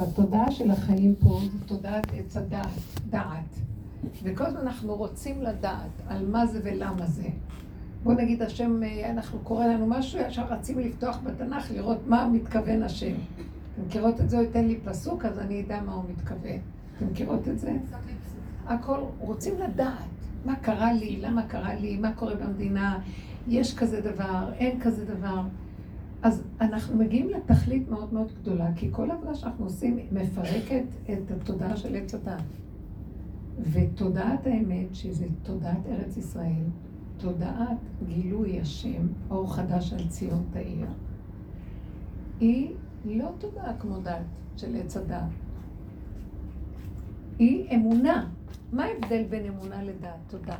בתודעה של החיים פה, זו תודעת עץ הדעת, דעת. וכל הזמן אנחנו רוצים לדעת על מה זה ולמה זה. בוא נגיד השם, אנחנו קורא לנו משהו, ישר רצים לפתוח בתנ"ך לראות מה מתכוון השם. אתם מכירות את זה? הוא ייתן לי פסוק, אז אני אדע מה הוא מתכוון. אתם מכירות את זה? הכל, רוצים לדעת מה קרה לי, למה קרה לי, מה קורה במדינה, יש כזה דבר, אין כזה דבר. אז אנחנו מגיעים לתכלית מאוד מאוד גדולה, כי כל עבודה שאנחנו עושים מפרקת את התודעה של עץ הדת. ותודעת האמת, שזה תודעת ארץ ישראל, תודעת גילוי השם, אור חדש על ציון תאיר, היא לא תודעה כמו דת של עץ הדת. היא אמונה. מה ההבדל בין אמונה לדעת? תודה.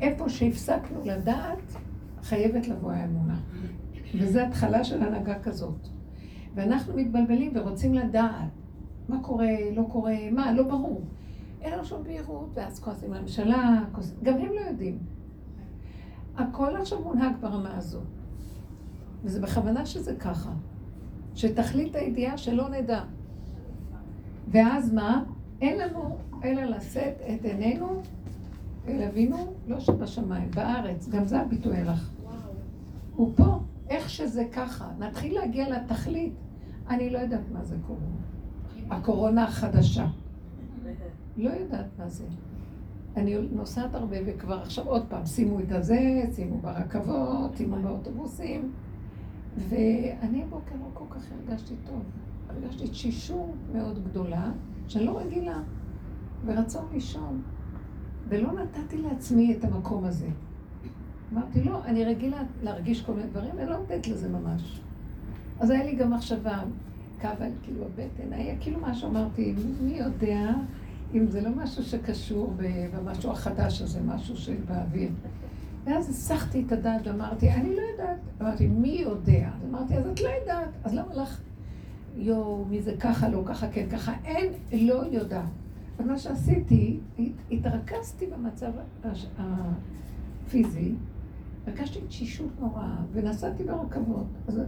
איפה שהפסקנו לדעת, חייבת לבוא האמונה. וזו התחלה של הנהגה כזאת. ואנחנו מתבלבלים ורוצים לדעת מה קורה, לא קורה, מה, לא ברור. אין לנו שום בהירות, ואז כועסים לממשלה, גם הם לא יודעים. הכל עכשיו מונהג ברמה הזו. וזה בכוונה שזה ככה. שתכלית הידיעה שלא נדע. ואז מה? אין לנו אלא לשאת את עינינו אל אבינו, לא שבשמיים, בארץ, גם זה הביטוי לך. הוא פה, איך שזה ככה. נתחיל להגיע לתכלית. אני לא יודעת מה זה קורונה. הקורונה החדשה. לא יודעת מה זה. אני נוסעת הרבה וכבר עכשיו עוד פעם, שימו את הזה, שימו ברכבות, שימו באוטובוסים. ואני הבוקר לא כל כך הרגשתי טוב. הרגשתי תשישות מאוד גדולה, שאני לא רגילה, ורצון לישון. ולא נתתי לעצמי את המקום הזה. אמרתי, לא, אני רגילה להרגיש כל מיני דברים, ואני לא נותנת לזה ממש. אז היה לי גם מחשבה, כאבה כאילו הבטן, היה כאילו משהו, אמרתי, מי יודע אם זה לא משהו שקשור במשהו החדש הזה, משהו שבאוויר. ואז הסחתי את הדעת ואמרתי, אני לא יודעת. אמרתי, מי יודע? אז אמרתי, אז את לא יודעת. אז למה לך, יואו, מי זה ככה, לא ככה, כן ככה? אין, לא יודעת. אז מה שעשיתי, התרכזתי במצב הפיזי, הרגשתי תשישות נוראה, ונסעתי ברכבות. אז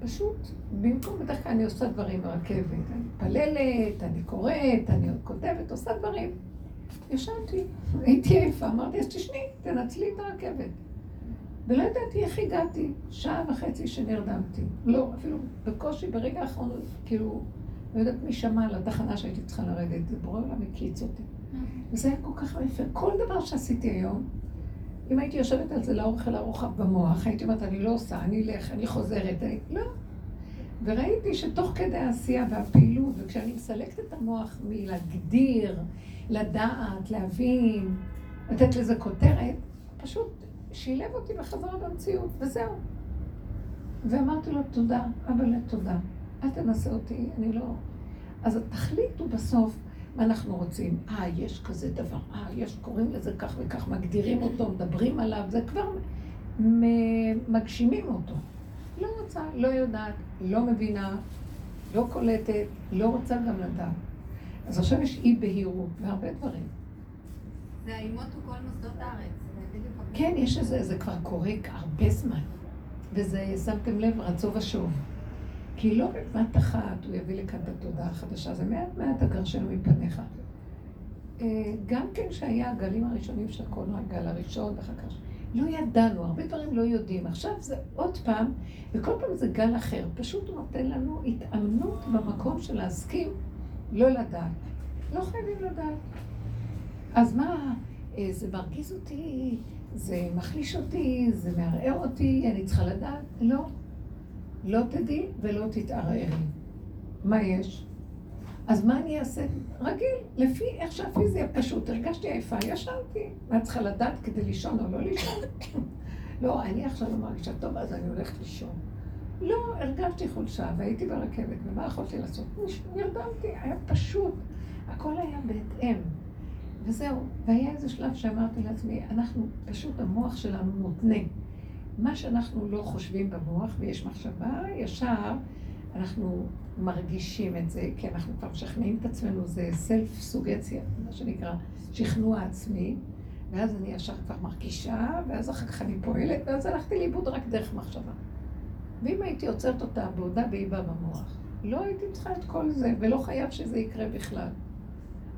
פשוט, במקום, בדרך כלל אני עושה דברים ברכבת. אני מתפללת, אני קוראת, אני כותבת, עושה דברים. ישנתי, הייתי עייפה, אמרתי, אז תשני, תנצלי את הרכבת. ולא ידעתי איך הגעתי, שעה וחצי שנרדמתי. לא, אפילו בקושי, ברגע האחרון, כאילו, לא יודעת מי שמע על התחנה שהייתי צריכה לרדת, זה בורא עולם הקיץ אותי. וזה היה כל כך יפה. כל דבר שעשיתי היום, אם הייתי יושבת על זה לאורך ולרוחב במוח, הייתי אומרת, אני לא עושה, אני אלך, אני חוזרת, אני... לא. וראיתי שתוך כדי העשייה והפעילות, וכשאני מסלקת את המוח מלהגדיר, לדעת, להבין, לתת לזה כותרת, פשוט שילב אותי בחזרה במציאות, וזהו. ואמרתי לו, תודה, אבא לתודה. אל תנסה אותי, אני לא... אז הוא בסוף מה אנחנו רוצים. אה, יש כזה דבר, אה, יש, קוראים לזה כך וכך, מגדירים אותו, מדברים עליו, זה כבר מגשימים אותו. לא רוצה, לא יודעת, לא מבינה, לא קולטת, לא רוצה גם לדעת. אז עכשיו יש אי בהירות בהרבה דברים. זה האימות הוא כל מוסדות הארץ. כן, יש איזה, זה כבר קורה הרבה זמן. וזה, שמתם לב, רצו ושוב. כי לא בבת אחת הוא יביא לכאן את התודעה החדשה, זה מעט מעט הגרשנו מפניך. אה, גם כן שהיה הגלים הראשונים של הקורונה, הגל הראשון ואחר כך, לא ידענו, הרבה דברים לא יודעים. עכשיו זה עוד פעם, וכל פעם זה גל אחר. פשוט הוא נותן לנו התאמנות במקום של להסכים לא לדעת. לא חייבים לדעת. אז מה, אה, זה מרגיז אותי, זה מחליש אותי, זה מערער אותי, אני צריכה לדעת? לא. לא תדעי ולא תתערערי. מה יש? אז מה אני אעשה? רגיל, לפי איך שהפיזיה פשוט. הרגשתי עייפה, ישנתי. מה צריכה לדעת כדי לישון או לא לישון? לא, אני עכשיו לא מרגישה טוב, אז אני הולכת לישון. לא, הרגשתי חולשה והייתי ברכבת, ומה יכולתי לעשות? נרדמתי, היה פשוט. הכל היה בהתאם. וזהו. והיה איזה שלב שאמרתי לעצמי, אנחנו, פשוט המוח שלנו מותנה. מה שאנחנו לא חושבים במוח ויש מחשבה, ישר אנחנו מרגישים את זה, כי אנחנו כבר משכנעים את עצמנו, זה סלף סוגציה, מה שנקרא, שכנוע עצמי, ואז אני ישר כבר מרגישה, ואז אחר כך אני פועלת, ואז הלכתי לאיבוד רק דרך מחשבה. ואם הייתי עוצרת אותה בעודה באיבה במוח, לא הייתי צריכה את כל זה, ולא חייב שזה יקרה בכלל.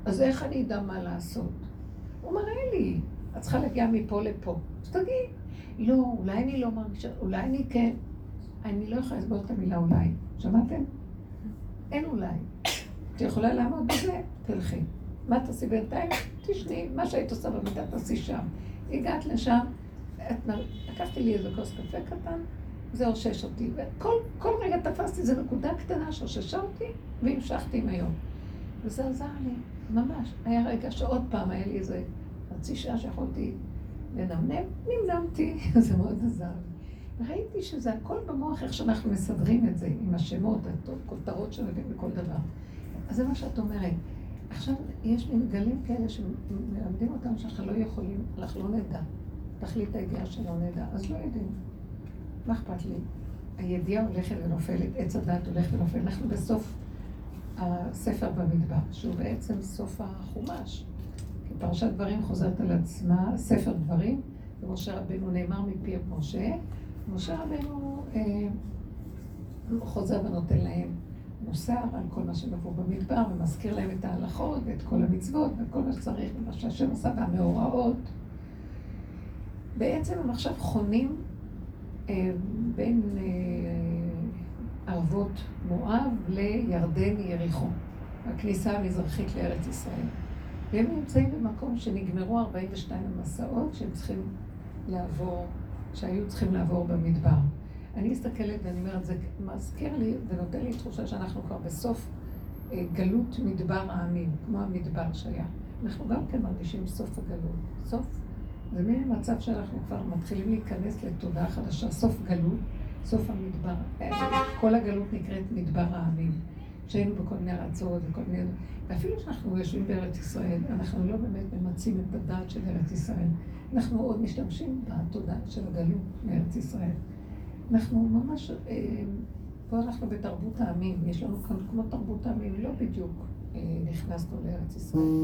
אז איך אני אדע מה לעשות? הוא מראה לי, את צריכה להגיע מפה לפה. אז תגיד, לא, אולי אני לא מרגישה, אולי אני כן. אני לא יכולה לסבור את המילה אולי. שמעתם? אין אולי. את יכולה לעמוד בזה? תלכי. מה תעשי בינתיים? תשתי. מה שהיית עושה במיטה תעשי שם. הגעת לשם, לקחתי לי איזה כוס קפה קטן, זה אושש אותי. וכל רגע תפסתי איזו נקודה קטנה שאוששה אותי, והמשכתי עם היום. וזה עזר לי, ממש. היה רגע שעוד פעם היה לי איזה חצי שעה שיכולתי לנמנם, נמנמתי, זה מאוד עזר לי. וראיתי שזה הכל במוח, איך שאנחנו מסדרים את זה, עם השמות, הכותרות שנותנים בכל דבר. אז זה מה שאת אומרת. עכשיו, יש מין גלים כאלה שמלמדים אותם שאנחנו לא יכולים, אנחנו לא נדע. תכלית הידיעה שלא נדע, אז לא יודעים. מה אכפת לי? הידיעה הולכת ונופלת, עץ הדת הולך ונופל. אנחנו בסוף הספר במדבר, שהוא בעצם סוף החומש. פרשת דברים חוזרת על עצמה, ספר דברים, ומשה רבנו נאמר מפי משה, משה רבנו אה, חוזר ונותן להם מוסר על כל מה עברו במדבר, ומזכיר להם את ההלכות ואת כל המצוות ואת כל מה שצריך ומה שהשם עשה והמאורעות. בעצם הם עכשיו חונים אה, בין אה, ערבות מואב לירדן יריחו, הכניסה המזרחית לארץ ישראל. והם נמצאים במקום שנגמרו 42 המסעות שהם צריכים לעבור, שהיו צריכים לעבור במדבר. אני מסתכלת ואני אומרת, זה מזכיר לי ונותן לי תחושה שאנחנו כבר בסוף אה, גלות מדבר העמים, כמו המדבר שהיה. אנחנו גם כן מרגישים סוף הגלות. סוף, זה מין מצב שאנחנו כבר מתחילים להיכנס לתודעה חדשה, סוף גלות, סוף המדבר. כל הגלות נקראת מדבר העמים. שהיינו בכל מיני ארצות וכל מיני... ואפילו כשאנחנו יושבים בארץ ישראל, אנחנו לא באמת ממצים את הדעת של ארץ ישראל. אנחנו עוד משתמשים בתודעה של הגלות מארץ ישראל. אנחנו ממש, אה, פה אנחנו בתרבות העמים, יש לנו כאן כמו תרבות העמים, לא בדיוק אה, נכנסנו לארץ ישראל. לא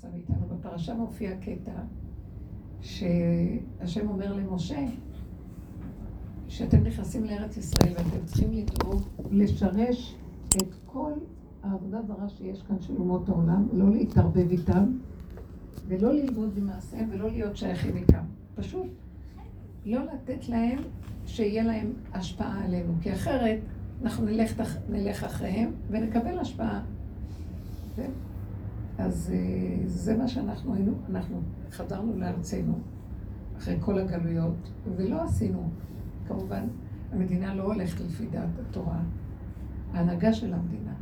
רצה מאיתנו. בפרשה מופיע קטע שהשם אומר למשה, שאתם נכנסים לארץ ישראל ואתם צריכים לדאוג לשרש את כל העבודה זרה שיש כאן של אומות העולם, לא להתערבב איתם ולא ללמוד במעשיהם ולא להיות שייכים איתם. פשוט לא לתת להם שיהיה להם השפעה עלינו, כי אחרת אנחנו נלך, נלך אחריהם ונקבל השפעה. כן? אז אה, זה מה שאנחנו היינו, אנחנו חזרנו לארצנו אחרי כל הגלויות, ולא עשינו, כמובן, המדינה לא הולכת לפי דעת התורה, ההנהגה של המדינה.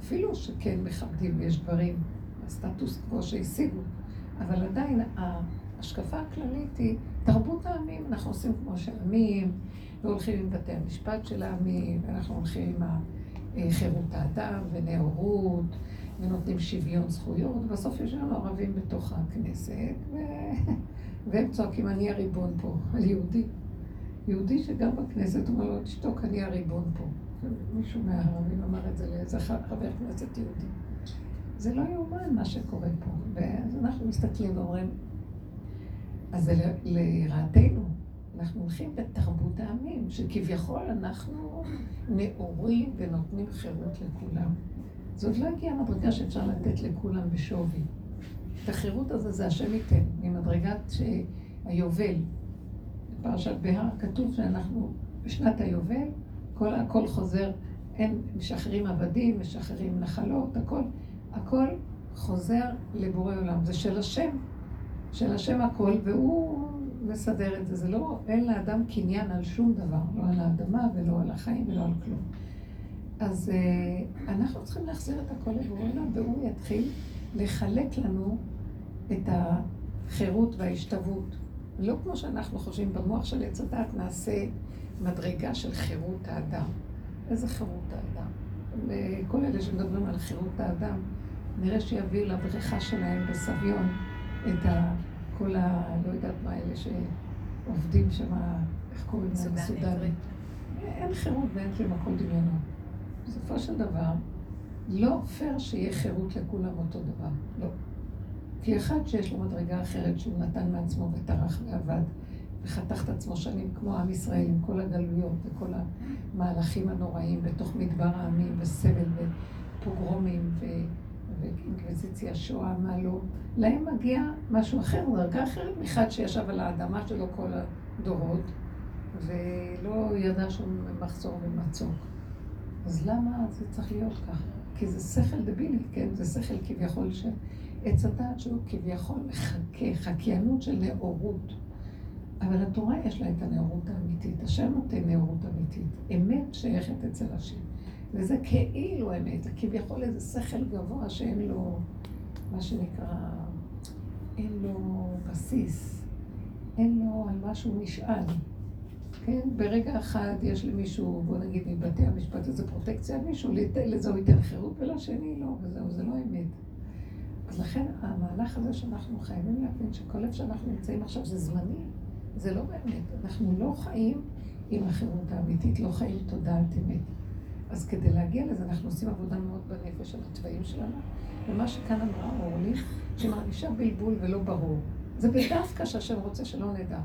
אפילו שכן מכבדים ויש דברים, הסטטוס קוו שהשיגו, אבל עדיין ההשקפה הכללית היא תרבות העמים, אנחנו עושים כמו שעמים, והולכים עם בתי המשפט של העמים, ואנחנו הולכים עם חירות האדם ונאורות, ונותנים שוויון זכויות, ובסוף יש לנו ערבים בתוך הכנסת, ו... והם צועקים, אני הריבון פה, על יהודי. יהודי שגם בכנסת אומר לו, תשתוק, אני הריבון פה. מישהו מהערבים אמר את זה לאיזה חבר כנסת יהודי. זה לא יאומן מה שקורה פה. ואז אנחנו מסתכלים ואומרים, אז זה לרעתנו. אנחנו הולכים בתרבות העמים, שכביכול אנחנו נאורים ונותנים חירות לכולם. זה עוד לא הגיע המדרגה שאפשר לתת לכולם בשווי. את החירות הזה זה השם ייתן, ממדרגת היובל. בפרשת בהר כתוב שאנחנו בשנת היובל, כל, הכל חוזר, אין, משחררים עבדים, משחררים נחלות, הכל, הכל חוזר לבורא עולם. זה של השם, של השם הכל, והוא מסדר את זה. זה לא, אין לאדם קניין על שום דבר, לא על האדמה ולא על החיים ולא על כלום. אז uh, אנחנו צריכים להחזיר את הכל לבורא עולם, והוא יתחיל לחלק לנו את החירות וההשתוות. לא כמו שאנחנו חושבים, במוח של עץ הדת נעשה מדרגה של חירות האדם. איזה חירות האדם? וכל אלה שמדברים על חירות האדם, נראה שיביאו לבריכה שלהם בסביון את ה... כל ה... לא יודעת מה, אלה שעובדים שם, איך קוראים להם? סודנים. אין חירות ואין כלום, הכל דמיונות. בסופו של דבר, לא פייר שיהיה חירות לכולם אותו דבר, לא. כי אחד שיש לו מדרגה אחרת שהוא נתן מעצמו וטרח ועבד, וחתך את עצמו שנים כמו עם ישראל, עם כל הגלויות וכל המהלכים הנוראים בתוך מדבר העמים וסבל ופוגרומים ו... ואינקוויזיציה, שואה, מה לא. להם מגיע משהו אחר, דרגה אחרת מחד שישב על האדמה שלו כל הדורות, ולא ידע שום מחסור ומצוק. אז למה זה צריך להיות ככה? כי זה שכל דבילי, כן? זה שכל כביכול של עץ הדעת שהוא כביכול מחכה, חקיינות של נאורות. אבל התורה יש לה את הנאורות האמיתית. השם נותן נאורות אמיתית. אמת שייכת אצל השם. וזה כאילו אמת, כביכול איזה שכל גבוה שאין לו, מה שנקרא, אין לו בסיס, אין לו על מה שהוא נשאל. כן? ברגע אחד יש למישהו, בוא נגיד מבתי המשפט איזה פרוטקציה, מישהו, לזה הוא ייתן חירות ולשני לא, וזהו, זה לא אמת. אז לכן המהלך הזה שאנחנו חייבים להבין שכל איפה שאנחנו נמצאים עכשיו זה זמני, זה לא באמת. אנחנו לא חיים עם החירות האמיתית, לא חיים תודעת אמת. אז כדי להגיע לזה, אנחנו עושים עבודה מאוד בנפש על התוואים שלנו, ומה שכאן אמרה אורלי, שמרגישה בלבול ולא ברור. זה בדווקא שהשם רוצה שלא נדע.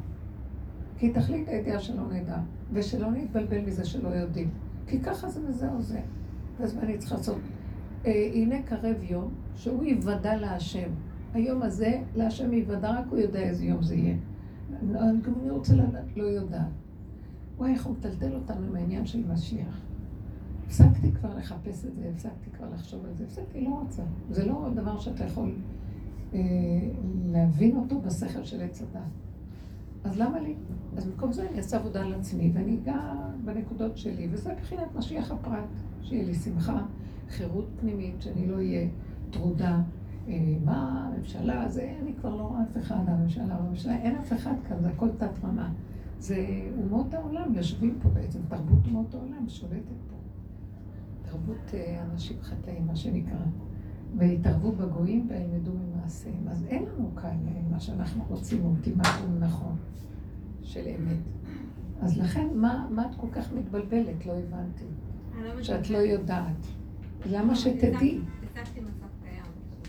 כי תכלית הידיעה שלא נדע, ושלא נתבלבל מזה שלא יודעים. כי ככה זה וזהו זה. אז מה אני צריכה לעשות? אה, הנה קרב יום, שהוא יוודע להשם. היום הזה, להשם יוודע, רק הוא יודע איזה יום זה יהיה. גם אני רוצה לדעת, לא יודעת. וואי, איך הוא מטלטל אותנו מהעניין של משיח. הפסקתי כבר לחפש את זה, הפסקתי כבר לחשוב על זה, הפסקתי, לא רוצה. זה לא דבר שאתה יכול אה, להבין אותו בשכל של עץ הדת. אז למה לי? אז במקום זה אני אעשה עבודה על עצמי, ואני אגע בנקודות שלי, וזה מבחינת משיח הפרט, שיהיה לי שמחה, חירות פנימית, שאני לא אהיה טרודה. אה, מה הממשלה, זה, אני כבר לא רואה אף אחד, הממשלה, הממשלה, אין אף אחד כאן, זה הכל תת רמה. זה אומות העולם יושבים פה בעצם, תרבות אומות העולם שולטת פה. תרבות אה, אנשים חטאים, מה שנקרא. ויתערבו בגויים וילמדו ממעשיהם. אז אין לנו כאן אה, מה שאנחנו רוצים, אולטימטום נכון, של אמת. אז לכן, מה, מה את כל כך מתבלבלת? לא הבנתי. לא שאת לא יודעת. למה שתדעי?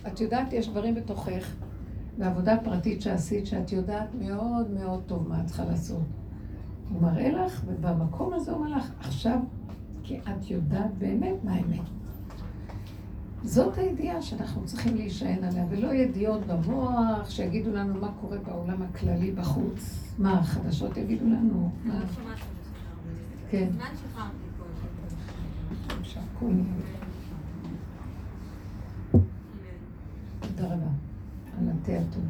את יודעת, יש דברים בתוכך, בעבודה פרטית שעשית, שאת יודעת מאוד מאוד טוב מה את צריכה לעשות. הוא מראה לך, ובמקום הזה הוא אומר לך, עכשיו כי את יודעת באמת מה האמת. זאת הידיעה שאנחנו צריכים להישען עליה, ולא ידיעות במוח שיגידו לנו מה קורה בעולם הכללי בחוץ. מה, החדשות יגידו לנו? אני לא כן. זמן שחררתי כל תודה רבה על התיאטור.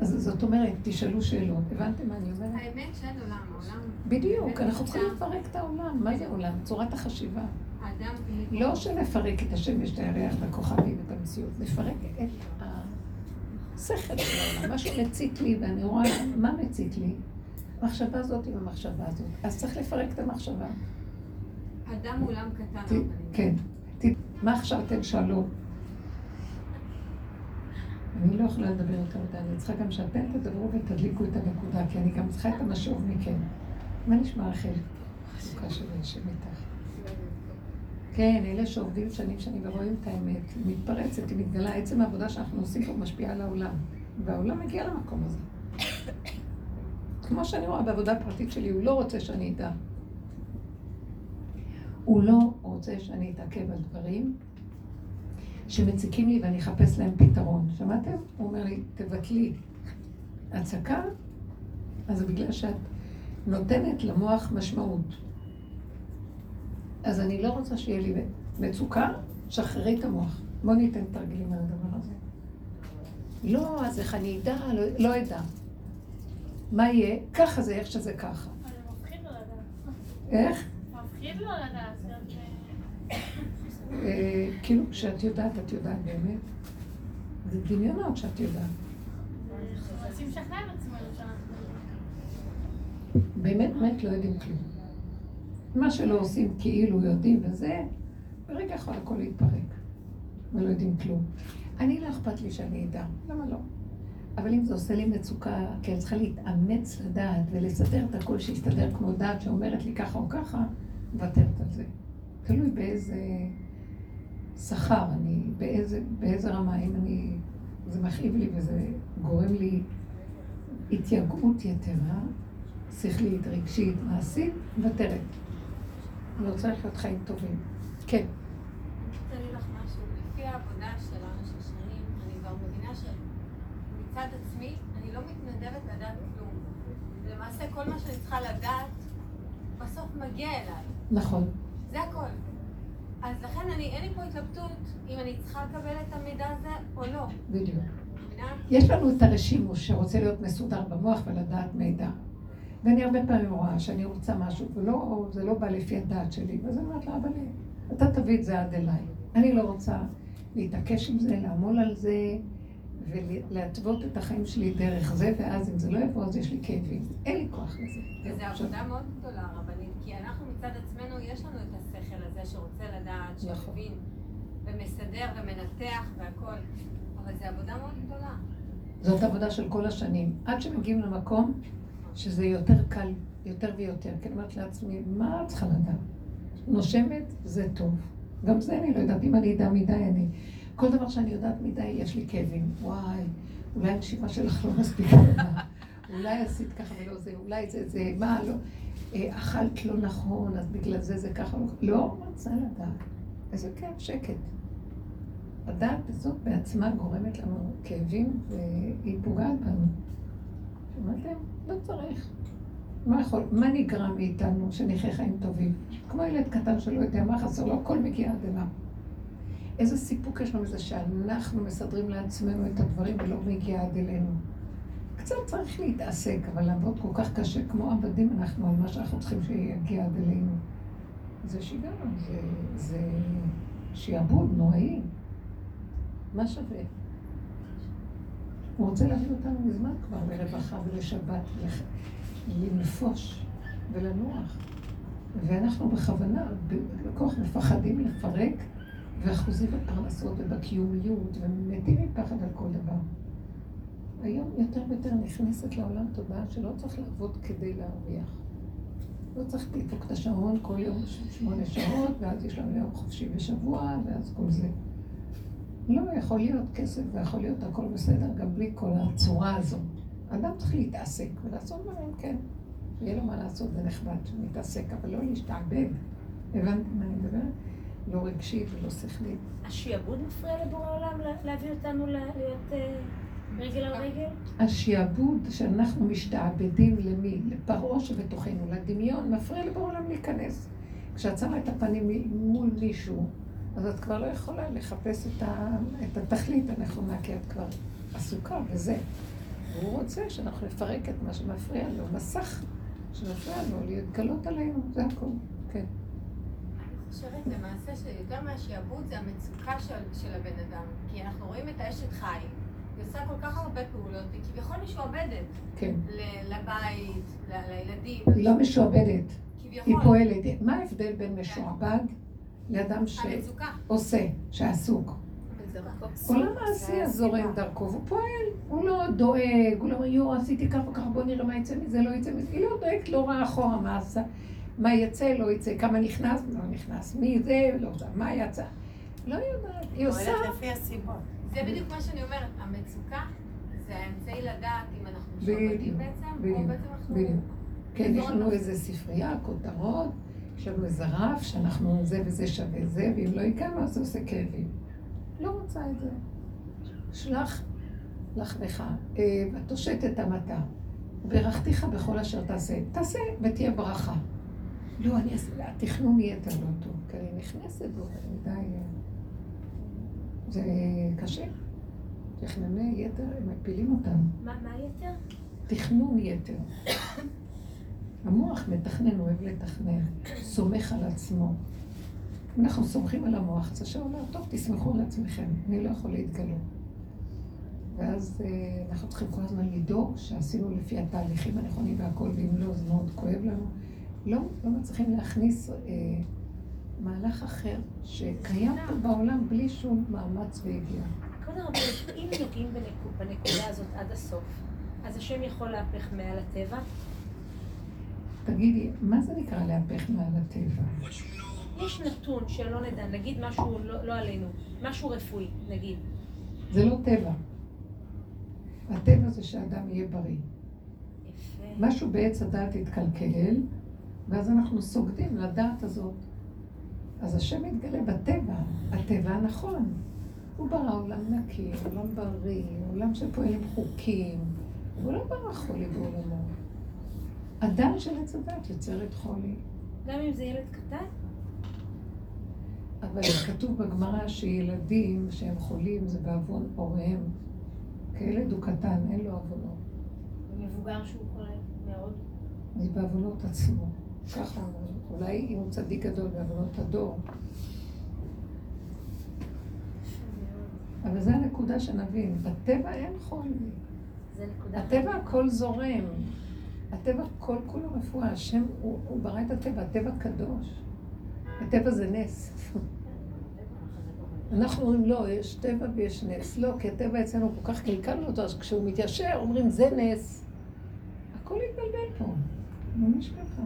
אז זאת אומרת, תשאלו שאלות. הבנתם מה אני אומרת? האמת שאין עולם, העולם... בדיוק, אנחנו צריכים לפרק את העולם. מה זה עולם? צורת החשיבה. לא שנפרק את השמש, את הירח, את הכוכבים, את המציאות, נפרק את השכל של העולם. משהו מציק לי, ואני רואה מה מציק לי. המחשבה הזאת עם המחשבה הזאת. אז צריך לפרק את המחשבה. אדם הוא עולם קטן. כן. מה עכשיו אתם שאלו? אני לא יכולה לדבר יותר מדי, אני צריכה גם שאתם תדברו ותדליקו את הנקודה, כי אני גם צריכה את המשוב מכם. מה נשמע רחל? חזוקה של השם איתך. כן, אלה שעובדים שנים שנים ורואים את האמת, מתפרצת, היא מתגלה, עצם העבודה שאנחנו עושים פה משפיעה על העולם. והעולם מגיע למקום הזה. כמו שאני רואה בעבודה הפרטית שלי, הוא לא רוצה שאני אדע. הוא לא רוצה שאני אתעכב על דברים שמציקים לי ואני אחפש להם פתרון. שמעתם? הוא אומר לי, תבטלי הצקה, אז זה בגלל שאת נותנת למוח משמעות. אז אני לא רוצה שיהיה לי מצוקה, שחררי את המוח. בואו ניתן תרגילים על הדבר הזה. לא, אז איך אני אדע? לא, לא אדע. מה יהיה? ככה זה, איך שזה ככה. איך? מפחיד לא לדעת. כאילו, כשאת יודעת, את יודעת באמת. זה דמיונות שאת יודעת. באמת, באמת לא יודעים כלום. מה שלא עושים כאילו יודעים וזה, ברגע יכול הכל להתפרק. ולא יודעים כלום. אני לא אכפת לי שאני אדע, למה לא? אבל אם זה עושה לי מצוקה, כי אני צריכה להתאמץ לדעת ולסדר את הכל שיסתדר כמו דעת שאומרת לי ככה או ככה, מוותרת על זה. תלוי באיזה שכר, אני, באיזה, באיזה רמה, אם אני, זה מכאיב לי וזה גורם לי התייגעות יתרה, שכלית, רגשית, מעשית, מוותרת. אני רוצה לחיות חיים טובים. כן. שמצד עצמי, אני לא מתנדבת לדעת כלום. למעשה, כל מה שאני צריכה לדעת, בסוף מגיע אליי. נכון. זה הכל. אז לכן אני, אין לי פה התלבטות אם אני צריכה לקבל את המידע הזה או לא. בדיוק. יש לנו את הרשימוש שרוצה להיות מסודר במוח ולדעת מידע. ואני הרבה פעמים רואה שאני רוצה משהו, וזה לא בא לפי הדעת שלי, ואז אני אומרת לה, אבל אתה תביא את זה עד אליי. אני לא רוצה להתעקש עם זה, לעמול על זה, ולהתוות את החיים שלי דרך זה, ואז אם זה לא יבוא, אז יש לי כאבים. אין לי כוח לזה. וזו עבודה מאוד גדולה, רבנית, כי אנחנו מצד עצמנו, יש לנו את השכל הזה שרוצה לדעת, נכון. שמבין, ומסדר ומנתח והכל, אבל זו עבודה מאוד גדולה. זאת עבודה של כל השנים. עד שמגיעים למקום שזה יותר קל, יותר ויותר. כי אני אומרת לעצמי, מה את צריכה לדעת? נושמת, זה טוב. גם זה אני לא יודעת, אם אני אדע מדי, אני... כל דבר שאני יודעת מדי, יש לי כאבים. וואי, אולי הנשימה שלך לא מספיק טובה. אולי עשית ככה ולא זה, אולי זה, זה, מה, לא... אכלת לא נכון, אז בגלל זה זה ככה. לא רוצה לדעת. איזה כיף, שקט. הדעת הזאת בעצמה גורמת לנו כאבים, והיא פוגעת בנו. שמעתם? לא צריך. מה יכול, מה נגרע מאיתנו שנחיה חיים טובים? כמו ילד קטן שלא יודע מה חסר לו, הכל מגיע עד אליו. איזה סיפוק יש לנו מזה שאנחנו מסדרים לעצמנו את הדברים ולא מגיע עד אלינו. קצת צריך להתעסק, אבל לעבוד כל כך קשה, כמו עבדים אנחנו על מה שאנחנו צריכים שיגיע עד אלינו. זה שיגעון, זה, זה שיעבוד נוראי. מה שווה? הוא רוצה להביא אותנו מזמן כבר לרווחה ולשבת, לנפוש ולנוח. ואנחנו בכוונה, בכוח מפחדים לפרק, ואחוזים בפרנסות ובקיומיות, ומתים מפחד על כל דבר. היום יותר ויותר נכנסת לעולם תודעה שלא צריך לעבוד כדי להרוויח. לא צריך לדפוק את השעון כל יום שמונה שעות, ואז יש לנו יום חופשי בשבוע, ואז כל זה. לא, יכול להיות כסף ויכול להיות הכל בסדר גם בלי כל הצורה הזו. אדם צריך להתעסק ולעשות דברים, כן. יהיה לו מה לעשות, זה נחמד שמתעסק, אבל לא להשתעבד. הבנתם מה אני מדברת? לא רגשית ולא שכלית. השיעבוד מפריע לבורא העולם להביא אותנו להיות אה, רגל על רגל? השיעבוד שאנחנו משתעבדים למי? לפרעה שבתוכנו, לדמיון, מפריע לבורא העולם להיכנס. כשאת שמה את הפנים מול מישהו, אז את כבר לא יכולה לחפש את, ה, את התכלית הנכונה, כי את כבר עסוקה בזה. והוא רוצה שאנחנו נפרק את מה שמפריע לו, מסך שמפריע לו להתגלות עלינו, זה הכול, כן. אני חושבת למעשה שיותר מהשיעבוד זה המצוקה של, של הבן אדם. כי אנחנו רואים את האשת חי, היא עושה כל כך הרבה פעולות, וכביכול משועבדת. כן. לבית, לילדים. היא לא משועבדת, היא פועלת. מה ההבדל בין משועבד לאדם שעושה, שעסוק. עולם העשייה זורם דרכו, והוא פועל, הוא לא דואג, הוא לא אומר, יואו, עשיתי ככה וככה, בוא נראה מה יצא מזה, לא יצא מזה, היא לא דואגת, לא רואה אחורה מה עשה, מה יצא, לא יצא, כמה נכנס, לא נכנס, מי זה, לא יודע, מה יצא. לא יודעת, היא עושה... לפי הסיבות. זה בדיוק מה שאני אומרת, המצוקה זה האמצעי לדעת אם אנחנו משועבדים בעצם, או בעצם אנחנו... כן, יש לנו איזה ספרייה, כותרות. יש לנו איזה רף שאנחנו זה וזה שווה זה, ואם לא הגענו אז זה עושה כאבים. לא רוצה את זה. שלח לחמך, אה, ותושט את המטה, וברכתיך בכל אשר תעשה. תעשה ותהיה ברכה. לא, אני אעשה, התכנון יהיה יותר לא טוב, כי אני נכנסת בו, מדי... אה, זה קשה. תכנוני יתר, הם מפילים אותם. מה, מה יתר? תכנון יתר. המוח מתכנן, אוהב לתכנן, סומך על עצמו. אנחנו סומכים על המוח, אז השם אומר, טוב, תסמכו על עצמכם, אני לא יכול להתגלות. ואז אה, אנחנו צריכים כל הזמן לדאוג שעשינו לפי התהליכים הנכונים והכל, ואם לא, זה מאוד כואב לנו. לא, לא מצליחים להכניס אה, מהלך אחר שקיים פה בעולם בלי שום מאמץ ויגיעה. כבוד הרב, אם נוגעים בנקודה הזאת עד הסוף, אז השם יכול להפך מעל הטבע? תגידי, מה זה נקרא להפך מעל הטבע? יש נתון שלא נדע, נגיד משהו לא, לא עלינו, משהו רפואי, נגיד. זה לא טבע. הטבע זה שאדם יהיה בריא. יפה. משהו בעץ הדעת התקלקל, ואז אנחנו סוגדים לדעת הזאת. אז השם מתגלה בטבע, הטבע הנכון. הוא ברא עולם נקי, עולם בריא, עולם שפועל עם חוקים. הוא לא ברא חולי בעולמו. הדם של עץ הדת יוצר את חולי. גם אם זה ילד קטן? אבל כתוב בגמרא שילדים שהם חולים זה בעוון הוריהם. כי ילד הוא קטן, אין לו עוונות. מבוגר שהוא חולה מאוד. זה בעוונות עצמו. ככה אומרים. אולי אם הוא צדיק גדול בעוונות הדור. אבל זו הנקודה שנבין. בטבע אין חולי. הטבע הכל זורם. הטבע כל כולו רפואה. השם, הוא, הוא ברא את הטבע, הטבע קדוש. הטבע זה נס. אנחנו אומרים, לא, יש טבע ויש נס. לא, כי הטבע אצלנו כל כך קלקלנו אותו, אז כשהוא מתיישר, אומרים, זה נס. הכל התבלבל פה. ממש ככה.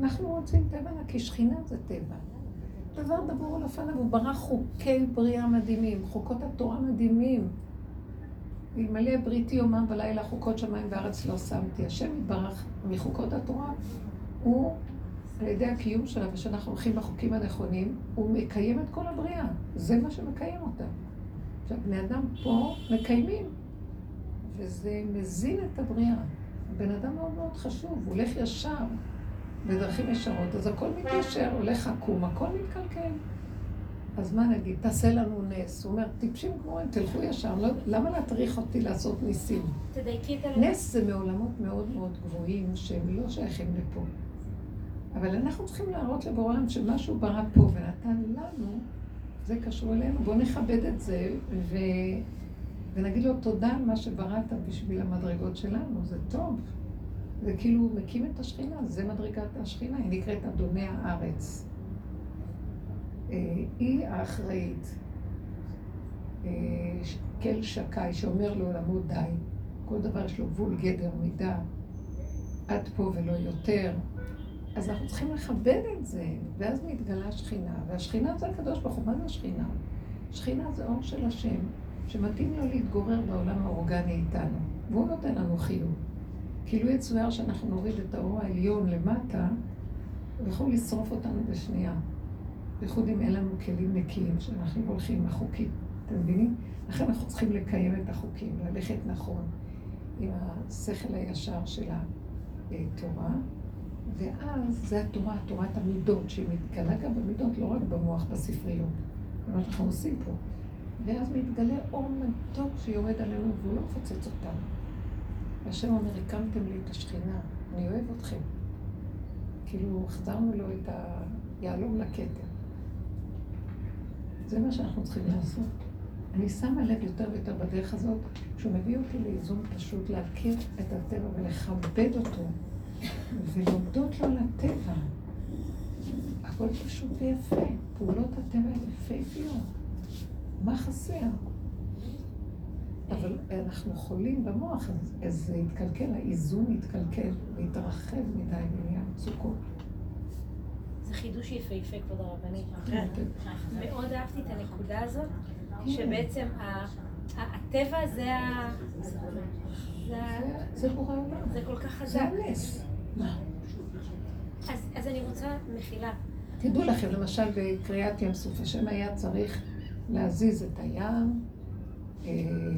אנחנו רוצים טבע נקי, שכינה זה טבע. דבר דבור על אופניו, הוא ברא חוקי בריאה מדהימים, חוקות התורה מדהימים. אלמלא בריתי יומם ולילה חוקות שמיים וארץ לא שמתי. השם יתברך מחוקות התורה, הוא על ידי הקיום שלה, ושאנחנו הולכים בחוקים הנכונים, הוא מקיים את כל הבריאה. זה מה שמקיים אותה. עכשיו, בני אדם פה מקיימים, וזה מזין את הבריאה. הבן אדם מאוד מאוד חשוב, הוא הולך ישר, בדרכים ישרות, אז הכל מתיישר, הולך עקום, הכל מתקלקל. אז מה נגיד, תעשה לנו נס. הוא אומר, טיפשים גמורים, תלכו ישר, לא, למה להטריח אותי לעשות ניסים? תדייקי את הלב. נס זה מעולמות מאוד מאוד גבוהים, שהם לא שייכים לפה. אבל אנחנו צריכים להראות לבורא עולם שמה שהוא ברא פה ונתן לנו, זה קשור אלינו. בואו נכבד את זה ו... ונגיד לו תודה על מה שבראת בשביל המדרגות שלנו, זה טוב. זה כאילו הוא מקים את השכינה, זה מדרגת השכינה, היא נקראת אדוני הארץ. אה, היא האחראית. אה, כל שקאי שאומר לעולמו די, כל דבר יש לו גבול, גדר, מידה, עד פה ולא יותר. אז אנחנו צריכים לכבד את זה, ואז מתגלה שכינה, והשכינה זה הקדוש ברוך הוא, מה זה השכינה? שכינה זה אור של השם, שמתאים לו להתגורר בעולם האורגני איתנו, והוא נותן לנו חיוב. כאילו יצויר שאנחנו נוריד את האור העליון למטה, הוא יכול לשרוף אותנו בשנייה. בייחוד אם אין לנו כלים נקיים, שאנחנו הולכים עם החוקים, אתם מבינים? לכן אנחנו צריכים לקיים את החוקים, ללכת נכון, עם השכל הישר של התורה, ואז זה התורה, תורת המידות, שהיא מתגלה גם במידות, לא רק במוח, בספריות. מה שאנחנו עושים פה. ואז מתגלה אור מתוק שיורד עלינו והוא לא מפוצץ אותנו. והשם אומר, הקמתם לי את השכינה, אני אוהב אתכם. כאילו, החזרנו לו את היהלום לכתר. זה מה שאנחנו צריכים לעשות. אני שמה לב יותר ויותר בדרך הזאת, שהוא מביא אותי לאיזון פשוט, להכיר את הטבע ולכבד אותו, ולהודות לו על הטבע. הכל פשוט ויפה, פעולות הטבע יפהפיות. מה חסר? אבל אנחנו חולים במוח, אז זה יתקלקל, האיזון יתקלקל ויתרחב מדי ונהיה מצוקות. זה חידוש יפהפה, כבוד הרבנית. כן. מאוד אהבתי את הנקודה הזאת, שבעצם ה- ה- הטבע זה ה... זה זה בורא עולם. זה כל כך זה חזק. הנס. מה? אז, אני רוצה, מחילה, תדעו לכם, למשל בקריאת ים סוף, השם היה צריך להזיז את הים,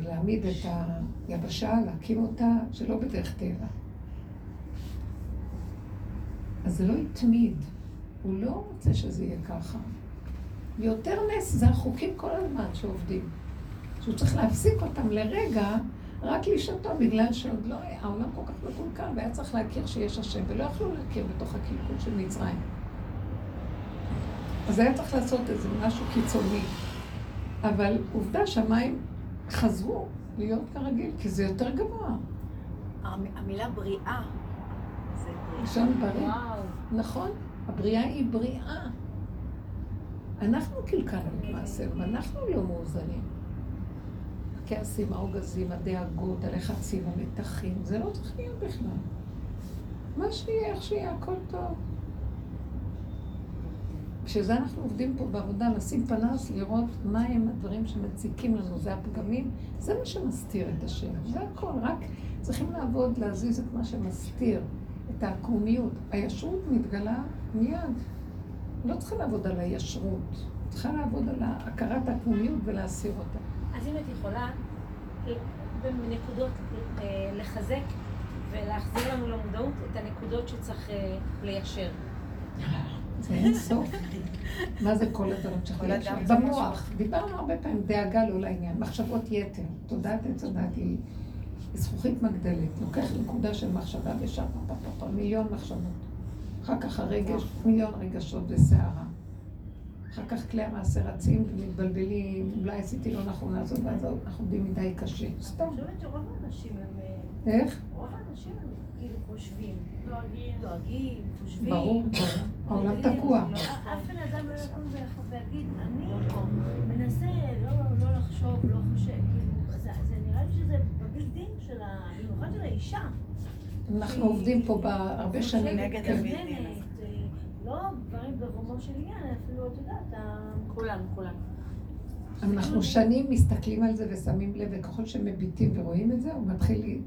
להעמיד את היבשה, להקים אותה, שלא בדרך טבע. אז זה לא התמיד, הוא לא רוצה שזה יהיה ככה. יותר נס זה החוקים כל הזמן שעובדים. שהוא צריך להפסיק אותם לרגע, רק לשעתו, בגלל שעוד לא היה, העולם כל כך מקולקל, והיה צריך להכיר שיש השם, ולא יכלו להכיר בתוך הקלקול של מצרים. אז היה צריך לעשות איזה משהו קיצוני. אבל עובדה שהמים חזרו להיות כרגיל, כי זה יותר גבוה. המ- המילה בריאה זה בריאה. לשון בריא. וואו, נכון, הבריאה היא בריאה. אנחנו קלקלנו את מעשינו, אנחנו לא מאוזנים. הכעסים, העוגזים, הדאגות, הלחצים, המתחים, זה לא צריך להיות בכלל. מה שיהיה, איך שיהיה, הכל טוב. בשביל זה אנחנו עובדים פה בעבודה, לשים פנס, לראות מה הם הדברים שמציקים לנו, זה הפגמים, זה מה שמסתיר את השם, זה הכל, רק צריכים לעבוד, להזיז את מה שמסתיר, את העקומיות. הישרות מתגלה מיד. לא צריכה לעבוד על הישרות, צריכה לעבוד על הכרת העקומיות ולהסיר אותה. אז אם את יכולה בנקודות אה, לחזק ולהחזיר לנו למודעות את הנקודות שצריך אה, ליישר. זה אין סוף. מה זה כל הדברים ליישר? במוח. דיברנו הרבה פעמים, דאגה לא לעניין, מחשבות יתר. תודעת עץ הדת היא זכוכית מגדלת. לוקח נקודה של מחשבה ושם, מיליון מחשבות. אחר כך הרגש, מיליון רגשות וסערה. אחר כך כלי המעשה רצים ומתבלבלים, אולי עשיתי לא נכון לעשות, ואז אנחנו עובדים מדי קשה. סתם. אני חושבת שרוב האנשים הם... איך? רוב האנשים הם כאילו חושבים. דואגים, חושבים. ברור, העולם תקוע. אף בן אדם לא יקום ויגיד, אני מנסה לא לחשוב, לא חושב, כאילו, זה נראה לי שזה בביג דין של ה... במיוחד של האישה. אנחנו עובדים פה בהרבה שנים. נגד הבידין. לא דברים ברומו של עניין, אפילו, את יודעת, כולם, כולם. אנחנו שנים מסתכלים על זה ושמים לב, וככל שמביטים ורואים את זה, הוא מתחיל